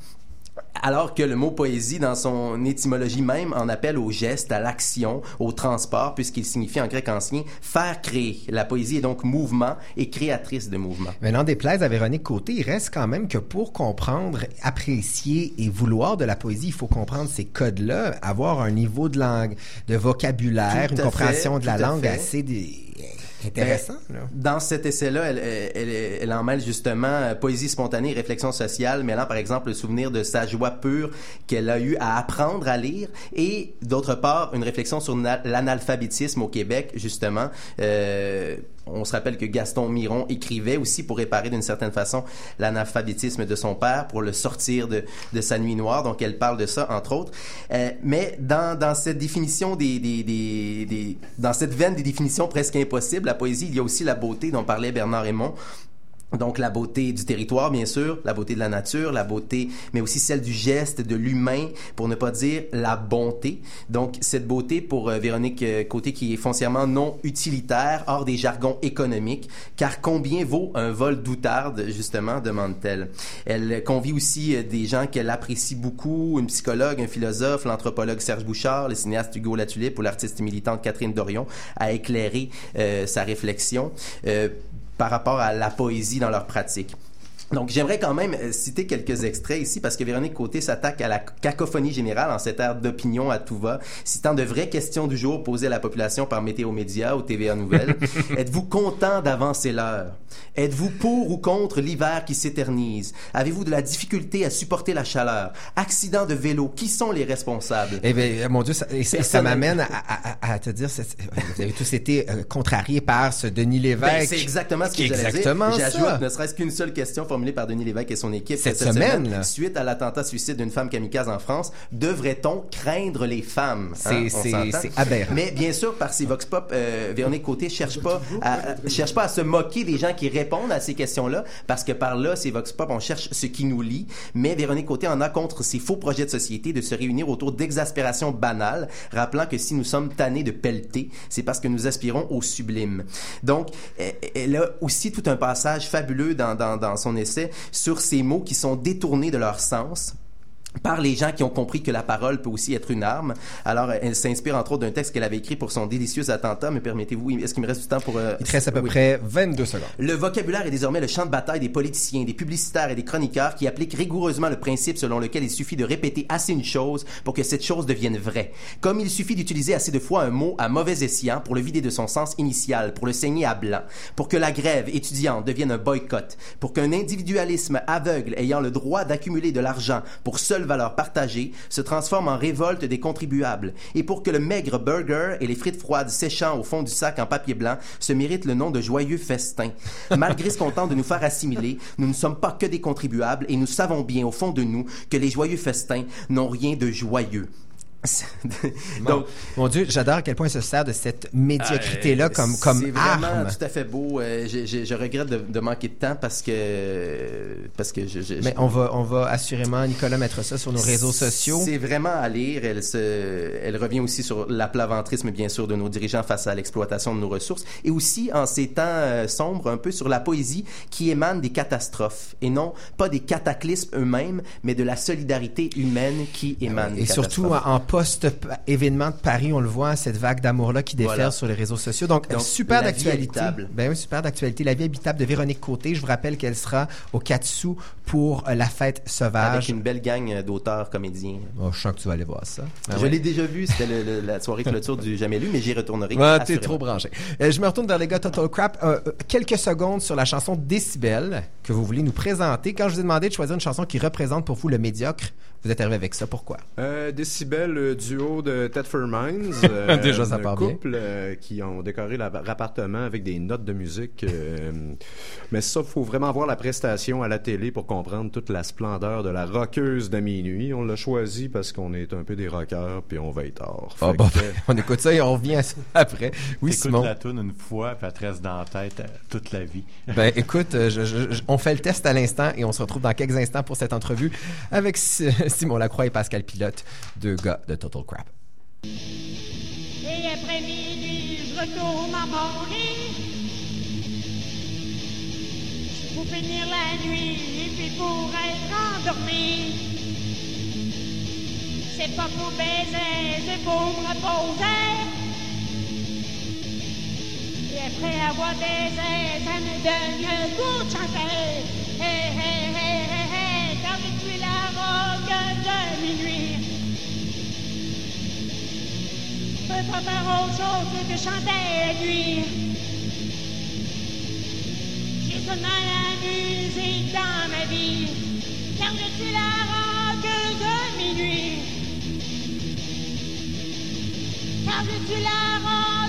[SPEAKER 7] Alors que le mot poésie, dans son étymologie même, en appelle au geste, à l'action, au transport, puisqu'il signifie en grec ancien faire créer. La poésie est donc mouvement et créatrice de mouvement.
[SPEAKER 4] Mais n'en déplaise à Véronique Côté, il reste quand même que pour comprendre, apprécier et vouloir de la poésie, il faut comprendre ces codes-là, avoir un niveau de langue, de vocabulaire, une compréhension
[SPEAKER 7] fait,
[SPEAKER 4] de la langue
[SPEAKER 7] fait.
[SPEAKER 4] assez... dé- Intéressant, là.
[SPEAKER 7] Dans cet essai-là, elle, elle, elle, elle en mêle justement euh, poésie spontanée et réflexion sociale, mêlant par exemple le souvenir de sa joie pure qu'elle a eu à apprendre à lire et d'autre part une réflexion sur na- l'analphabétisme au Québec, justement. Euh, on se rappelle que Gaston Miron écrivait aussi pour réparer d'une certaine façon l'analphabétisme de son père, pour le sortir de, de sa nuit noire. Donc, elle parle de ça, entre autres. Euh, mais dans, dans cette définition des, des, des, des- dans cette veine des définitions presque impossibles, la poésie, il y a aussi la beauté dont parlait Bernard Raymond. Donc la beauté du territoire, bien sûr, la beauté de la nature, la beauté, mais aussi celle du geste, de l'humain, pour ne pas dire la bonté. Donc cette beauté pour euh, Véronique euh, Côté qui est foncièrement non utilitaire, hors des jargons économiques, car combien vaut un vol d'outarde, justement, demande-t-elle. Elle convie aussi euh, des gens qu'elle apprécie beaucoup, une psychologue, un philosophe, l'anthropologue Serge Bouchard, le cinéaste Hugo Latulippe ou l'artiste militante Catherine Dorion, à éclairer euh, sa réflexion. Par rapport à la poésie dans leur pratique. Donc, j'aimerais quand même euh, citer quelques extraits ici parce que Véronique Côté s'attaque à la cacophonie générale en cette ère d'opinion à tout va, citant de vraies questions du jour posées à la population par Météo Média ou TVA Nouvelles. Êtes-vous content d'avancer l'heure? Êtes-vous pour ou contre l'hiver qui s'éternise? Avez-vous de la difficulté à supporter la chaleur? Accident de vélo, qui sont les responsables?
[SPEAKER 4] Eh bien, mon Dieu, ça, et ça, ça m'amène à, à- à- à te dire, vous avez tous été euh, contrariés par ce Denis Lévesque.
[SPEAKER 7] Ben, c'est exactement ce que j'allais dire. J'ajoute, ne serait-ce qu'une seule question formulée par Denis Lévesque et son équipe
[SPEAKER 4] Cette semaine, là.
[SPEAKER 7] suite à l'attentat suicide d'une femme kamikaze en France, devrait-on craindre les femmes
[SPEAKER 4] C'est-
[SPEAKER 7] Hein,
[SPEAKER 4] c'est- aberrant.
[SPEAKER 7] Mais bien sûr, par ses vox pop, euh, Véronique Côté cherche pas à, cherche pas à se moquer des gens qui répondent à ces questions-là, parce que par là, ces vox pop, on cherche ce qui nous lie. Mais Véronique Côté en a contre ces faux projets de société de se réunir autour d'exaspération banale, rappelant que si nous sommes tannés de pelleter, c'est parce que nous aspirons au sublime. Donc, elle- elle a aussi tout un passage fabuleux dans, dans, dans son essai sur ces mots qui sont détournés de leur sens par les gens qui ont compris que la parole peut aussi être une arme. Alors, elle s'inspire entre autres d'un texte qu'elle avait écrit pour son délicieux attentat. Mais permettez-vous, est-ce qu'il me reste du temps pour... euh,
[SPEAKER 4] Il te reste à peu
[SPEAKER 7] oui.
[SPEAKER 4] près 22 secondes.
[SPEAKER 7] Le vocabulaire est désormais le champ de bataille des politiciens, des publicitaires et des chroniqueurs qui appliquent rigoureusement le principe selon lequel il suffit de répéter assez une chose pour que cette chose devienne vraie. Comme il suffit d'utiliser assez de fois un mot à mauvais escient pour le vider de son sens initial, pour le saigner à blanc, pour que la grève étudiante devienne un boycott, pour qu'un individualisme aveugle ayant le droit d'accumuler de l'argent pour seule valeur partagée se transforme en révolte des contribuables, et pour que le maigre burger et les frites froides séchant au fond du sac en papier blanc se méritent le nom de joyeux festin. Malgré ce qu'on tente de nous faire assimiler, nous ne sommes pas que des contribuables et nous savons bien au fond de nous que les joyeux festins n'ont rien de joyeux.
[SPEAKER 4] Donc, mon Dieu, j'adore à quel point il se sert de cette médiocrité-là
[SPEAKER 7] Euh,
[SPEAKER 4] comme, comme
[SPEAKER 7] c'est vraiment
[SPEAKER 4] arme.
[SPEAKER 7] tout à fait beau. Euh, je, je- je regrette de, de manquer de temps parce que parce que je,
[SPEAKER 4] Mais on va, on va assurément, Nicolas, mettre ça sur nos réseaux sociaux.
[SPEAKER 7] C'est vraiment à lire. Elle, se, elle revient aussi sur l'aplaventrisme, bien sûr, de nos dirigeants face à l'exploitation de nos ressources. Et aussi, en ces temps euh, sombres, un peu sur la poésie qui émane des catastrophes. Et non pas des cataclysmes eux-mêmes, mais de la solidarité humaine qui émane des
[SPEAKER 4] Et surtout en post-événement de Paris, on le voit, cette vague d'amour-là qui déferle
[SPEAKER 7] Voilà.
[SPEAKER 4] sur les réseaux sociaux. Donc,
[SPEAKER 7] Donc,
[SPEAKER 4] super
[SPEAKER 7] La vie
[SPEAKER 4] d'actualité.
[SPEAKER 7] habitable.
[SPEAKER 4] Ben oui, super d'actualité. La vie habitable de Véronique Côté. Je vous rappelle qu'elle sera au Katsu pour euh, la fête sauvage.
[SPEAKER 7] Avec une belle gang euh, d'auteurs comédiens.
[SPEAKER 4] Oh, je sens que tu vas aller voir ça. Ah
[SPEAKER 7] je
[SPEAKER 4] ouais.
[SPEAKER 7] l'ai déjà vu, c'était la soirée clôture du Jamais lu, mais j'y retournerai.
[SPEAKER 4] Ouais, t'es trop branché. Euh, je me retourne vers les gars Total Crap. Euh, quelques secondes sur la chanson Décibel que vous voulez nous présenter. Quand je vous ai demandé de choisir une chanson qui représente pour vous le médiocre, vous êtes arrivé avec ça. Pourquoi?
[SPEAKER 10] Euh, Décibel, duo de Tedford Mines.
[SPEAKER 4] Déjà, ça
[SPEAKER 10] un
[SPEAKER 4] part bien.
[SPEAKER 10] couple euh, qui ont décoré la- l'appartement avec des notes de musique. euh, mais ça, faut vraiment voir la prestation à la télé pour comprendre toute la splendeur de la rockeuse de minuit. On l'a choisi parce qu'on est un peu des rockers, puis on va être tard.
[SPEAKER 4] Ah, bon,
[SPEAKER 10] que-
[SPEAKER 4] on écoute ça et on revient à ça après. Oui,
[SPEAKER 11] Écoute
[SPEAKER 4] Simon?
[SPEAKER 11] la tune une fois, puis elle te reste dans la tête euh, toute la vie.
[SPEAKER 4] Ben écoute, euh, je- je- je- on fait le test à l'instant et on se retrouve dans quelques instants pour cette entrevue avec Si- Simon Lacroix et Pascal Pilote, deux gars de Total Crap.
[SPEAKER 12] Et après minuit, je retourne à mon Pour finir la nuit et puis pour être endormi. C'est pas pour baiser, c'est pour reposer. Et après avoir baisé, ça me donne le goût chanter. Hé, hé, hé, hé, hé, car je suis la rogue de minuit. Je peux pas faire autre que chanter nuit. N'a la musique dans ma vie, car je suis la roqueuse de minuit. Car je suis la roqueuse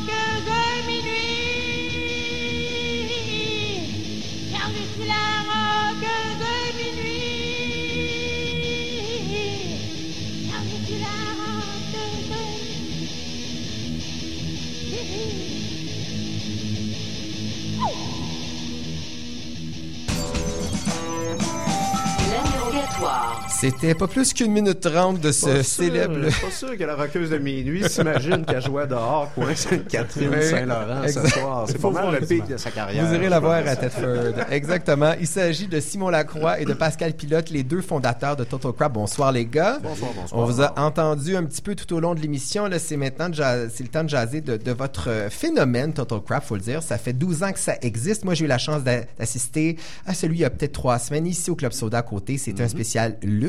[SPEAKER 4] C'était pas plus qu'une minute trente de ce
[SPEAKER 10] Pas sûr,
[SPEAKER 4] célèbre...
[SPEAKER 10] Pas sûr que la roqueuse de minuit s'imagine qu'elle jouait dehors, coin Sainte-Catherine,
[SPEAKER 4] Oui,
[SPEAKER 10] Saint-Laurent ce soir. C'est pas mal le pic de sa carrière.
[SPEAKER 4] Vous irez la
[SPEAKER 10] je
[SPEAKER 4] voir à Thetford. Exactement. Il s'agit de Simon Lacroix et de Pascal Pilote, les deux fondateurs de Total Crap. Bonsoir les gars.
[SPEAKER 10] Bonsoir, bonsoir.
[SPEAKER 4] On vous a entendu un petit peu tout au long de l'émission. Là, c'est maintenant c'est le temps de jaser de, de votre euh, phénomène Total Crap, faut le dire. Ça fait 12 ans que ça existe. Moi, j'ai eu la chance d'a- d'assister à celui il y a peut-être trois semaines ici au Club Soda à côté. C'était un spécial lutte.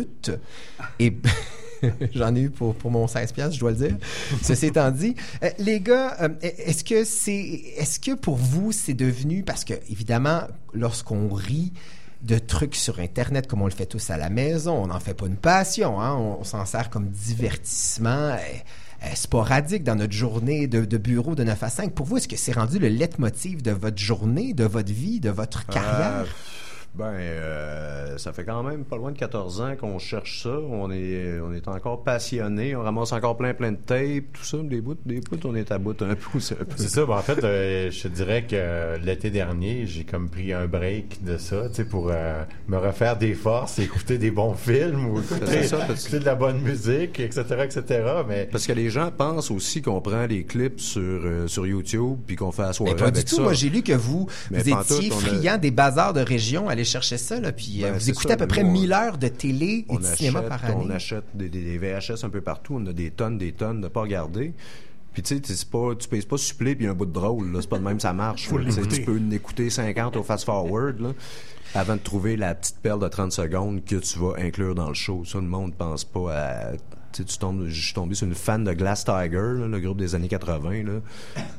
[SPEAKER 4] Et J'en ai eu pour, pour mon 16 piastres, je dois le dire. Ceci étant dit, euh, les gars, euh, est-ce que c'est, est-ce que pour vous c'est devenu parce que évidemment, lorsqu'on rit de trucs sur Internet comme on le fait tous à la maison, on n'en fait pas une passion, hein, on, on s'en sert comme divertissement. euh, sporadique dans notre journée de, de bureau de 9 à 5. Pour vous, est-ce que c'est rendu le leitmotiv de votre journée, de votre vie, de votre carrière?
[SPEAKER 10] Euh, ben, euh, ça fait quand même pas loin de 14 ans qu'on cherche ça. On est, on est encore passionné. On ramasse encore plein, plein de tapes, tout ça. Des bouts, des bouts, on est à bout un peu. C'est un peu-
[SPEAKER 11] C'est ça. Ben, en fait, euh, je te dirais que l'été dernier, j'ai comme pris un break de ça, tu sais, pour euh, me refaire des forces, écouter des bons films ou écouter,
[SPEAKER 10] C'est ça, parce-
[SPEAKER 11] écouter de la bonne musique, etc., etc. Mais
[SPEAKER 10] Parce que les gens pensent aussi qu'on prend les clips sur, euh, sur YouTube puis qu'on fait la soirée
[SPEAKER 4] Mais pas du tout.
[SPEAKER 10] ça.
[SPEAKER 4] Moi, j'ai lu que vous,
[SPEAKER 10] Mais
[SPEAKER 4] vous étiez
[SPEAKER 10] a-
[SPEAKER 4] friand des bazars de région. Chercher ça, là. Puis euh,
[SPEAKER 10] Ben,
[SPEAKER 4] vous écoutez
[SPEAKER 10] ça,
[SPEAKER 4] à peu près
[SPEAKER 10] nous, on-
[SPEAKER 4] 1000 heures de télé et de
[SPEAKER 10] achète,
[SPEAKER 4] cinéma par année.
[SPEAKER 10] on achète des, des- des VHS un peu partout. On a des tonnes, des tonnes de pas regarder. Puis tu sais, pas, tu payes pas supplé puis un bout de drôle. C'est pas de même ça marche.
[SPEAKER 6] Faut
[SPEAKER 10] là. Tu peux en écouter 50 au fast forward là, avant de trouver la petite perle de 30 secondes que tu vas inclure dans le show. Ça, le monde pense pas à. Tu tombes, je suis tombé sur une fan de Glass Tiger, là, le groupe des années 80. Là.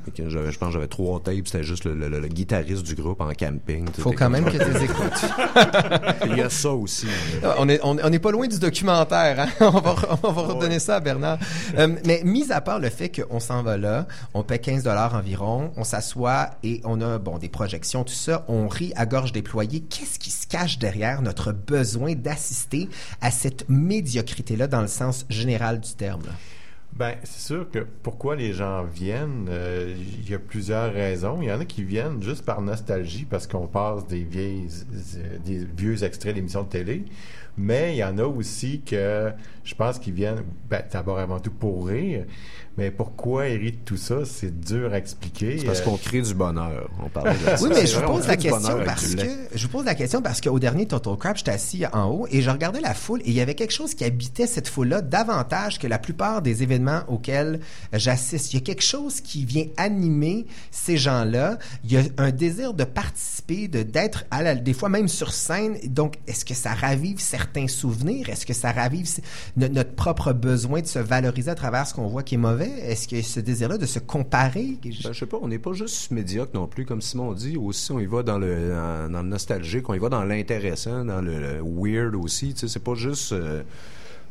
[SPEAKER 10] Fait que j'avais- je pense que j'avais trois tapes, c'était juste le, le- le- le guitariste du groupe en camping. sais,
[SPEAKER 4] Faut quand même que tu les écoutes.
[SPEAKER 10] Il y a ça aussi.
[SPEAKER 4] Ah, On est, on, on est pas loin du documentaire. Hein? On va, on va redonner ça à Bernard. Euh, mais mis à part le fait qu'on s'en va là, on paie 15 dollars environ, on s'assoit et on a bon des projections, tout ça, on rit à gorge déployée. Qu'est-ce qui se cache derrière notre besoin d'assister à cette médiocrité-là dans le sens général du terme?
[SPEAKER 11] Ben, c'est sûr que pourquoi les gens viennent, euh, il y a plusieurs raisons. Il y en a qui viennent juste par nostalgie parce qu'on passe des vieilles, euh, des vieux extraits d'émissions de télé. Mais il y en a aussi que je pense qu'ils viennent, ben, d'abord avant tout pour rire. Mais pourquoi ils rient de tout ça, c'est dur à expliquer.
[SPEAKER 10] C'est parce
[SPEAKER 11] Euh,
[SPEAKER 10] qu'on crée du bonheur. On parlait de ça.
[SPEAKER 4] Oui, mais je vous pose la question parce que je vous pose la question parce qu'au dernier Total Crap, j'étais assis en haut et je regardais la foule et il y avait quelque chose qui habitait cette foule-là davantage que la plupart des événements auxquels j'assiste. Il y a quelque chose qui vient animer ces gens-là. Il y a un désir de participer, de d'être à la, des fois même sur scène. Donc, est-ce que ça ravive certains souvenirs? Est-ce que ça ravive notre propre besoin de se valoriser à travers ce qu'on voit qui est mauvais? Est-ce que ce désir-là de se comparer
[SPEAKER 10] Ben, je sais pas, on n'est pas juste médiocre non plus, comme Simon dit. Aussi, on y va dans le, dans, dans le nostalgique, on y va dans l'intéressant, dans le, le weird aussi. Tu sais, c'est pas juste. euh,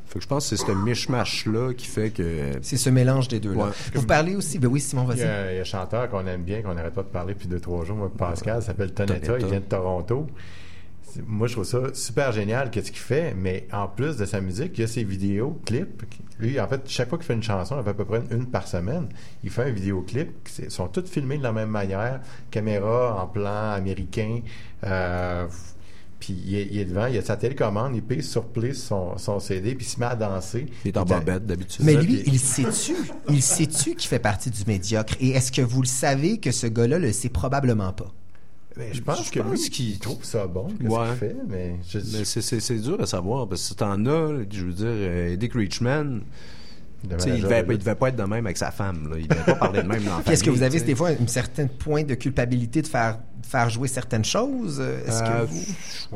[SPEAKER 10] fait que je pense que c'est ce mishmash-là qui fait que.
[SPEAKER 4] C'est ce mélange des deux-là.
[SPEAKER 10] Ouais.
[SPEAKER 4] Vous parlez aussi, ben oui, Simon, vas-y.
[SPEAKER 11] a, il y a un chanteur qu'on aime bien, qu'on n'arrête pas de parler depuis deux, trois jours, moi, Pascal, il s'appelle Tonetta,
[SPEAKER 10] Tonetta.
[SPEAKER 11] il vient de Toronto. Moi, je trouve ça super génial, qu'est-ce qu'il fait, mais en plus de sa musique, il y a ses vidéos, clips. Lui, en fait, chaque fois qu'il fait une chanson, il fait à peu près une par semaine, il fait un vidéoclip. Ils sont tous filmés de la même manière, caméra en plan américain. euh, puis il est, il est devant, il a sa télécommande, il pèse sur play son, son CD, puis il se met à danser.
[SPEAKER 10] Il est en bobette d'habitude.
[SPEAKER 4] Mais
[SPEAKER 11] ça,
[SPEAKER 4] lui,
[SPEAKER 11] puis-
[SPEAKER 4] il sait-tu? Il sait-tu qu'il fait partie du médiocre? Et est-ce que vous le savez que ce gars-là le sait probablement pas?
[SPEAKER 11] Ben, je pense
[SPEAKER 10] Je
[SPEAKER 11] que
[SPEAKER 10] pense qu'il-
[SPEAKER 11] il trouve ça bon, qu'est-ce
[SPEAKER 10] Ouais.
[SPEAKER 11] qu'il fait, mais je,
[SPEAKER 10] Mais c'est- c'est c'est dur à savoir, parce que t'en as, je veux dire, euh, Dick Richman.
[SPEAKER 11] de
[SPEAKER 10] Il devait, il devait pas être de même avec sa femme. Là. Il devait pas parler de même dans
[SPEAKER 4] est-ce que vous avez des fois un certain point de culpabilité de faire, de faire jouer certaines choses? Est-ce
[SPEAKER 10] Euh,
[SPEAKER 4] que vous...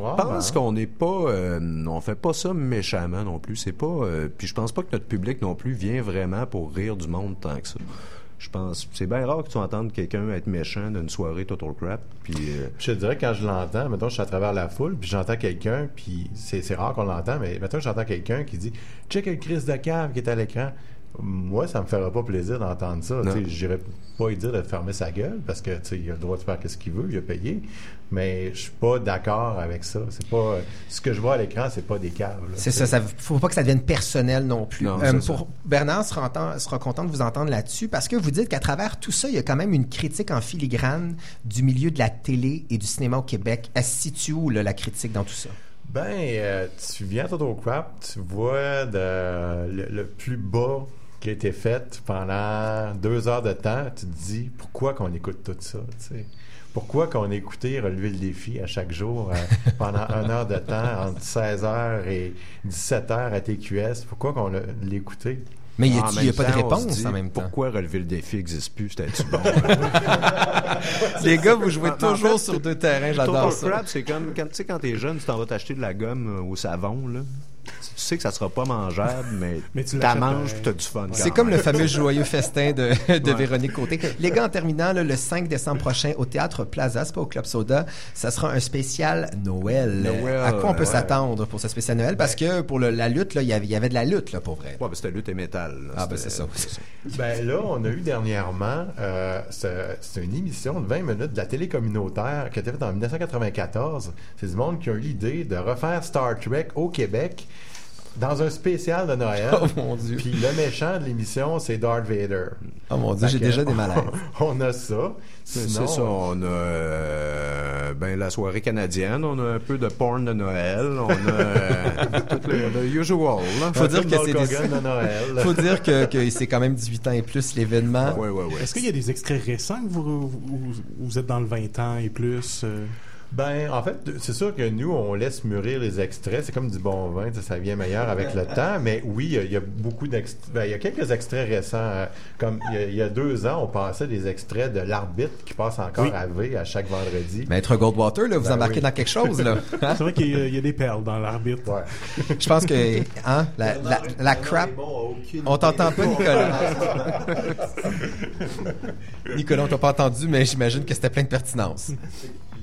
[SPEAKER 11] Ouais,
[SPEAKER 10] Je pense
[SPEAKER 11] ben.
[SPEAKER 10] qu'on n'est pas, euh, on fait pas ça méchamment non plus. C'est pas, euh, puis je pense pas que notre public non plus vient vraiment pour rire du monde tant que ça. Je pense, c'est bien rare que tu entendes quelqu'un être méchant d'une soirée Total Crap. Puis, euh,
[SPEAKER 11] Je te dirais, quand je l'entends, mettons, je suis à travers la foule, puis j'entends quelqu'un, puis c'est c'est rare qu'on l'entend, mais mettons, j'entends quelqu'un qui dit « Check le Chris de cave qui est à l'écran ». Moi, ça me ferait pas plaisir d'entendre ça. Sais, J'irais pas lui dire de fermer sa gueule, parce que, il a le droit de faire ce qu'il veut, il a payé, mais je suis pas d'accord avec ça. C'est pas... Ce que je vois à l'écran, c'est pas des caves.
[SPEAKER 4] C'est ça, ça faut pas que ça devienne personnel non plus.
[SPEAKER 11] Non,
[SPEAKER 4] Euh,
[SPEAKER 11] ça.
[SPEAKER 4] pour Bernard sera, content de vous entendre là-dessus parce que vous dites qu'à travers tout ça, il y a quand même une critique en filigrane du milieu de la télé et du cinéma au Québec. Elle se situe où là, la critique dans tout ça?
[SPEAKER 11] Ben, euh, tu viens à Total Crap, tu vois de- le, le plus bas qui a été fait pendant deux heures de temps. Tu te dis, pourquoi qu'on écoute tout ça? tu sais? Pourquoi qu'on a écouté Relever le défi à chaque jour euh, pendant une heure de temps, entre 16h et 17h à TQS? Pourquoi qu'on l'a l'écouté?
[SPEAKER 4] Mais y a-
[SPEAKER 10] en
[SPEAKER 4] y a pas de réponse
[SPEAKER 10] se dit,
[SPEAKER 4] en même temps?
[SPEAKER 10] Pourquoi relever le défi n'existe plus? C'était-tu bon?
[SPEAKER 4] Les gars, vous jouez
[SPEAKER 10] en
[SPEAKER 4] toujours
[SPEAKER 10] fait,
[SPEAKER 4] sur deux terrains, j'adore ça.
[SPEAKER 10] Crap, c'est comme quand tu sais quand t'es jeune, tu t'en vas t'acheter de la gomme euh, au savon là. Tu sais que ça sera pas mangeable, mais,
[SPEAKER 6] Mais tu
[SPEAKER 10] tu
[SPEAKER 6] l'achètes
[SPEAKER 10] manges
[SPEAKER 6] pareil.
[SPEAKER 10] puis t'as du fun.
[SPEAKER 4] C'est comme le fameux joyeux festin de, de
[SPEAKER 10] Ouais.
[SPEAKER 4] Véronique Côté. Les gars, en terminant, là, le 5 décembre prochain au Théâtre Plaza, c'est pas au Club Soda, ça sera un spécial Noël.
[SPEAKER 10] Noël,
[SPEAKER 4] à quoi on peut
[SPEAKER 10] ouais.
[SPEAKER 4] s'attendre pour ce spécial Noël? Parce que pour le- la lutte, il y avait- il y avait de la lutte, là, pour vrai.
[SPEAKER 10] Ouais, ben, c'était lutte et métal. là.
[SPEAKER 4] Ah, ben, c'est ça.
[SPEAKER 11] Ben là, on a eu dernièrement, euh, c'est c'est une émission de 20 minutes de la télé communautaire qui a été faite en 1994. C'est du monde qui a eu l'idée de refaire Star Trek au Québec dans un spécial de Noël.
[SPEAKER 4] Oh, mon Dieu.
[SPEAKER 11] Puis le méchant de l'émission, c'est Darth Vader.
[SPEAKER 4] Oh mon Dieu, j'ai déjà des malaises.
[SPEAKER 11] On a ça.
[SPEAKER 10] C'est
[SPEAKER 11] Sinon,
[SPEAKER 10] ça, on a euh, ben, la soirée canadienne, on a un peu de porn de Noël, on a euh, tout le, usual. Là.
[SPEAKER 4] Faut dire que des...
[SPEAKER 11] Hogan de Noël.
[SPEAKER 4] Faut dire que, que c'est quand même 18 ans et plus l'événement.
[SPEAKER 10] Ouais, ouais, ouais.
[SPEAKER 6] Est-ce qu'il y a des extraits récents que vous, vous, vous êtes dans le 20 ans et plus? euh?
[SPEAKER 11] Ben, en fait, c'est sûr que nous, on laisse mûrir les extraits. C'est comme du bon vin, ça vient meilleur avec le temps. Mais oui, il y a- il y, a beaucoup d'extraits. Ben, il y a quelques extraits récents. euh, Comme il y, a, il y a deux ans, on passait des extraits de l'arbitre qui passe encore
[SPEAKER 6] Oui.
[SPEAKER 11] à V à chaque vendredi.
[SPEAKER 4] Maître Goldwater, là, vous
[SPEAKER 11] Ben
[SPEAKER 4] embarquez
[SPEAKER 11] oui.
[SPEAKER 4] dans quelque chose, là.
[SPEAKER 6] C'est vrai qu'il y, a- il y a des perles dans l'arbitre.
[SPEAKER 11] Ouais.
[SPEAKER 4] Je pense que, hein, la, la, la crap. On t'entend pas, Nicolas. Nicolas, on t'a pas entendu, mais j'imagine que c'était plein de pertinence.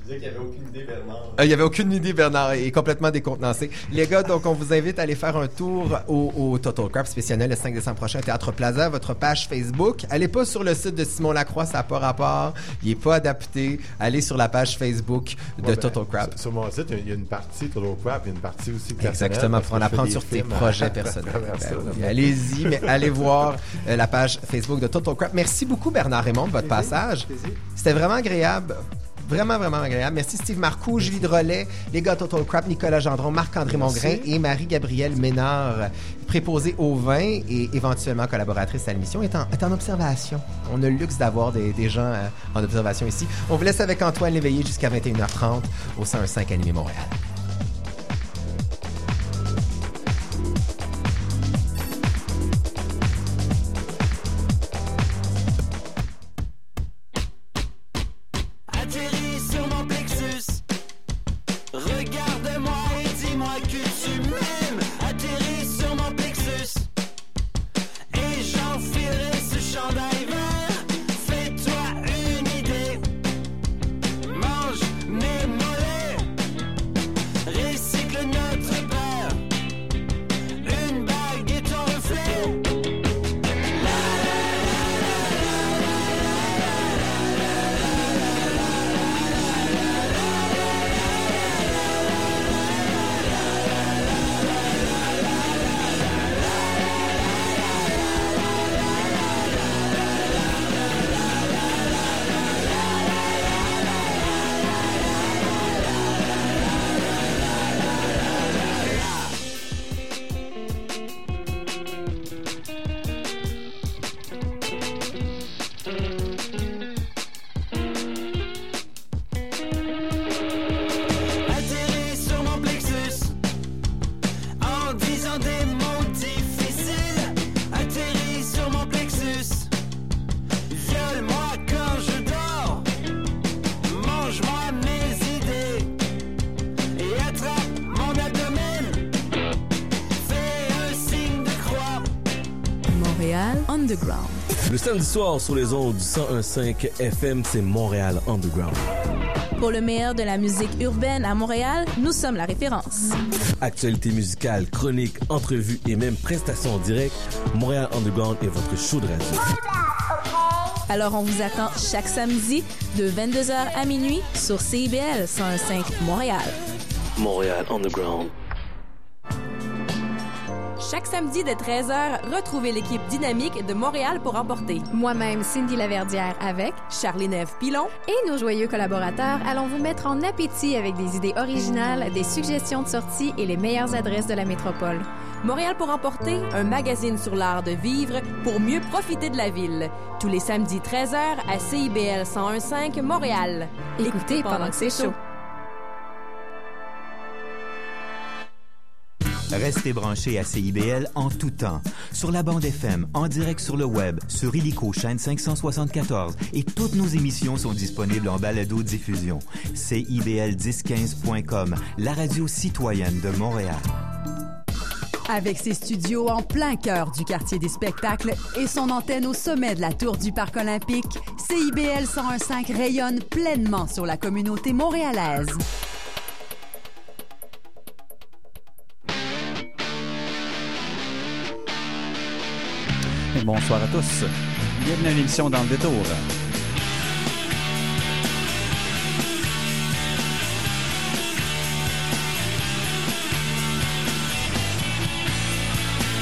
[SPEAKER 7] Disais qu'il n'y avait aucune idée, Bernard.
[SPEAKER 4] Euh, Il y avait aucune idée, Bernard, il est complètement décontenancé. Les gars, donc on vous invite à aller faire un tour au, au Total Crap spécial le 5 décembre prochain Théâtre Plaza, votre page Facebook. Allez pas sur le site de Simon Lacroix, ça n'a pas rapport, il est pas adapté. Allez sur la page Facebook de
[SPEAKER 11] Ouais, ben,
[SPEAKER 4] Total Crap.
[SPEAKER 11] Sur, mon site, il y a une partie Total Crap, il y a une partie aussi.
[SPEAKER 4] Exactement, pour en apprendre sur tes projets personnels. Ben oui, allez-y, mais allez voir euh, la page Facebook de Total Crap. Merci beaucoup Bernard Raymond de votre passage. C'était vraiment agréable. Vraiment, vraiment agréable. Merci Steve Marcoux, Julie Drolet, les gars Total Crap, Nicolas Gendron, Marc-André Mongrain et Marie-Gabrielle Ménard, préposée au vin et éventuellement collaboratrice à l'émission, est en, est en observation. On a le luxe d'avoir des, des gens euh, en observation ici. On vous laisse avec Antoine Léveillé jusqu'à 21h30 au 105 Animé
[SPEAKER 17] Montréal. Underground.
[SPEAKER 22] Le samedi soir, sur les ondes du 101.5 FM, c'est Montréal Underground.
[SPEAKER 23] Pour le meilleur de la musique urbaine à Montréal, nous sommes la référence.
[SPEAKER 22] Actualité musicale, chroniques, entrevues et même prestations en direct, Montréal Underground est votre show de radio.
[SPEAKER 23] Alors on vous attend chaque samedi de 22h à minuit sur CIBL 101.5 Montréal.
[SPEAKER 22] Montréal Underground.
[SPEAKER 23] Chaque samedi de 13h, retrouvez l'équipe dynamique de Montréal pour emporter.
[SPEAKER 21] Moi-même, Cindy Laverdière avec
[SPEAKER 23] Charlie Neve Pilon
[SPEAKER 21] et nos joyeux collaborateurs allons vous mettre en appétit avec des idées originales, des suggestions de sortie et les meilleures adresses de la métropole.
[SPEAKER 23] Montréal pour emporter, un magazine sur l'art de vivre pour mieux profiter de la ville. Tous les samedis 13h à CIBL 101.5 Montréal.
[SPEAKER 21] Écoutez pendant que c'est chaud.
[SPEAKER 24] Restez branchés à CIBL en tout temps. Sur la bande FM, en direct sur le web, sur Illico chaîne 574 et toutes nos émissions sont disponibles en balado-diffusion. CIBL1015.com, la radio citoyenne de Montréal.
[SPEAKER 15] Avec ses studios en plein cœur du quartier des spectacles et son antenne au sommet de la tour du Parc olympique, CIBL 101.5 rayonne pleinement sur la communauté montréalaise.
[SPEAKER 19] Bonsoir à tous. Bienvenue à l'émission dans le détour.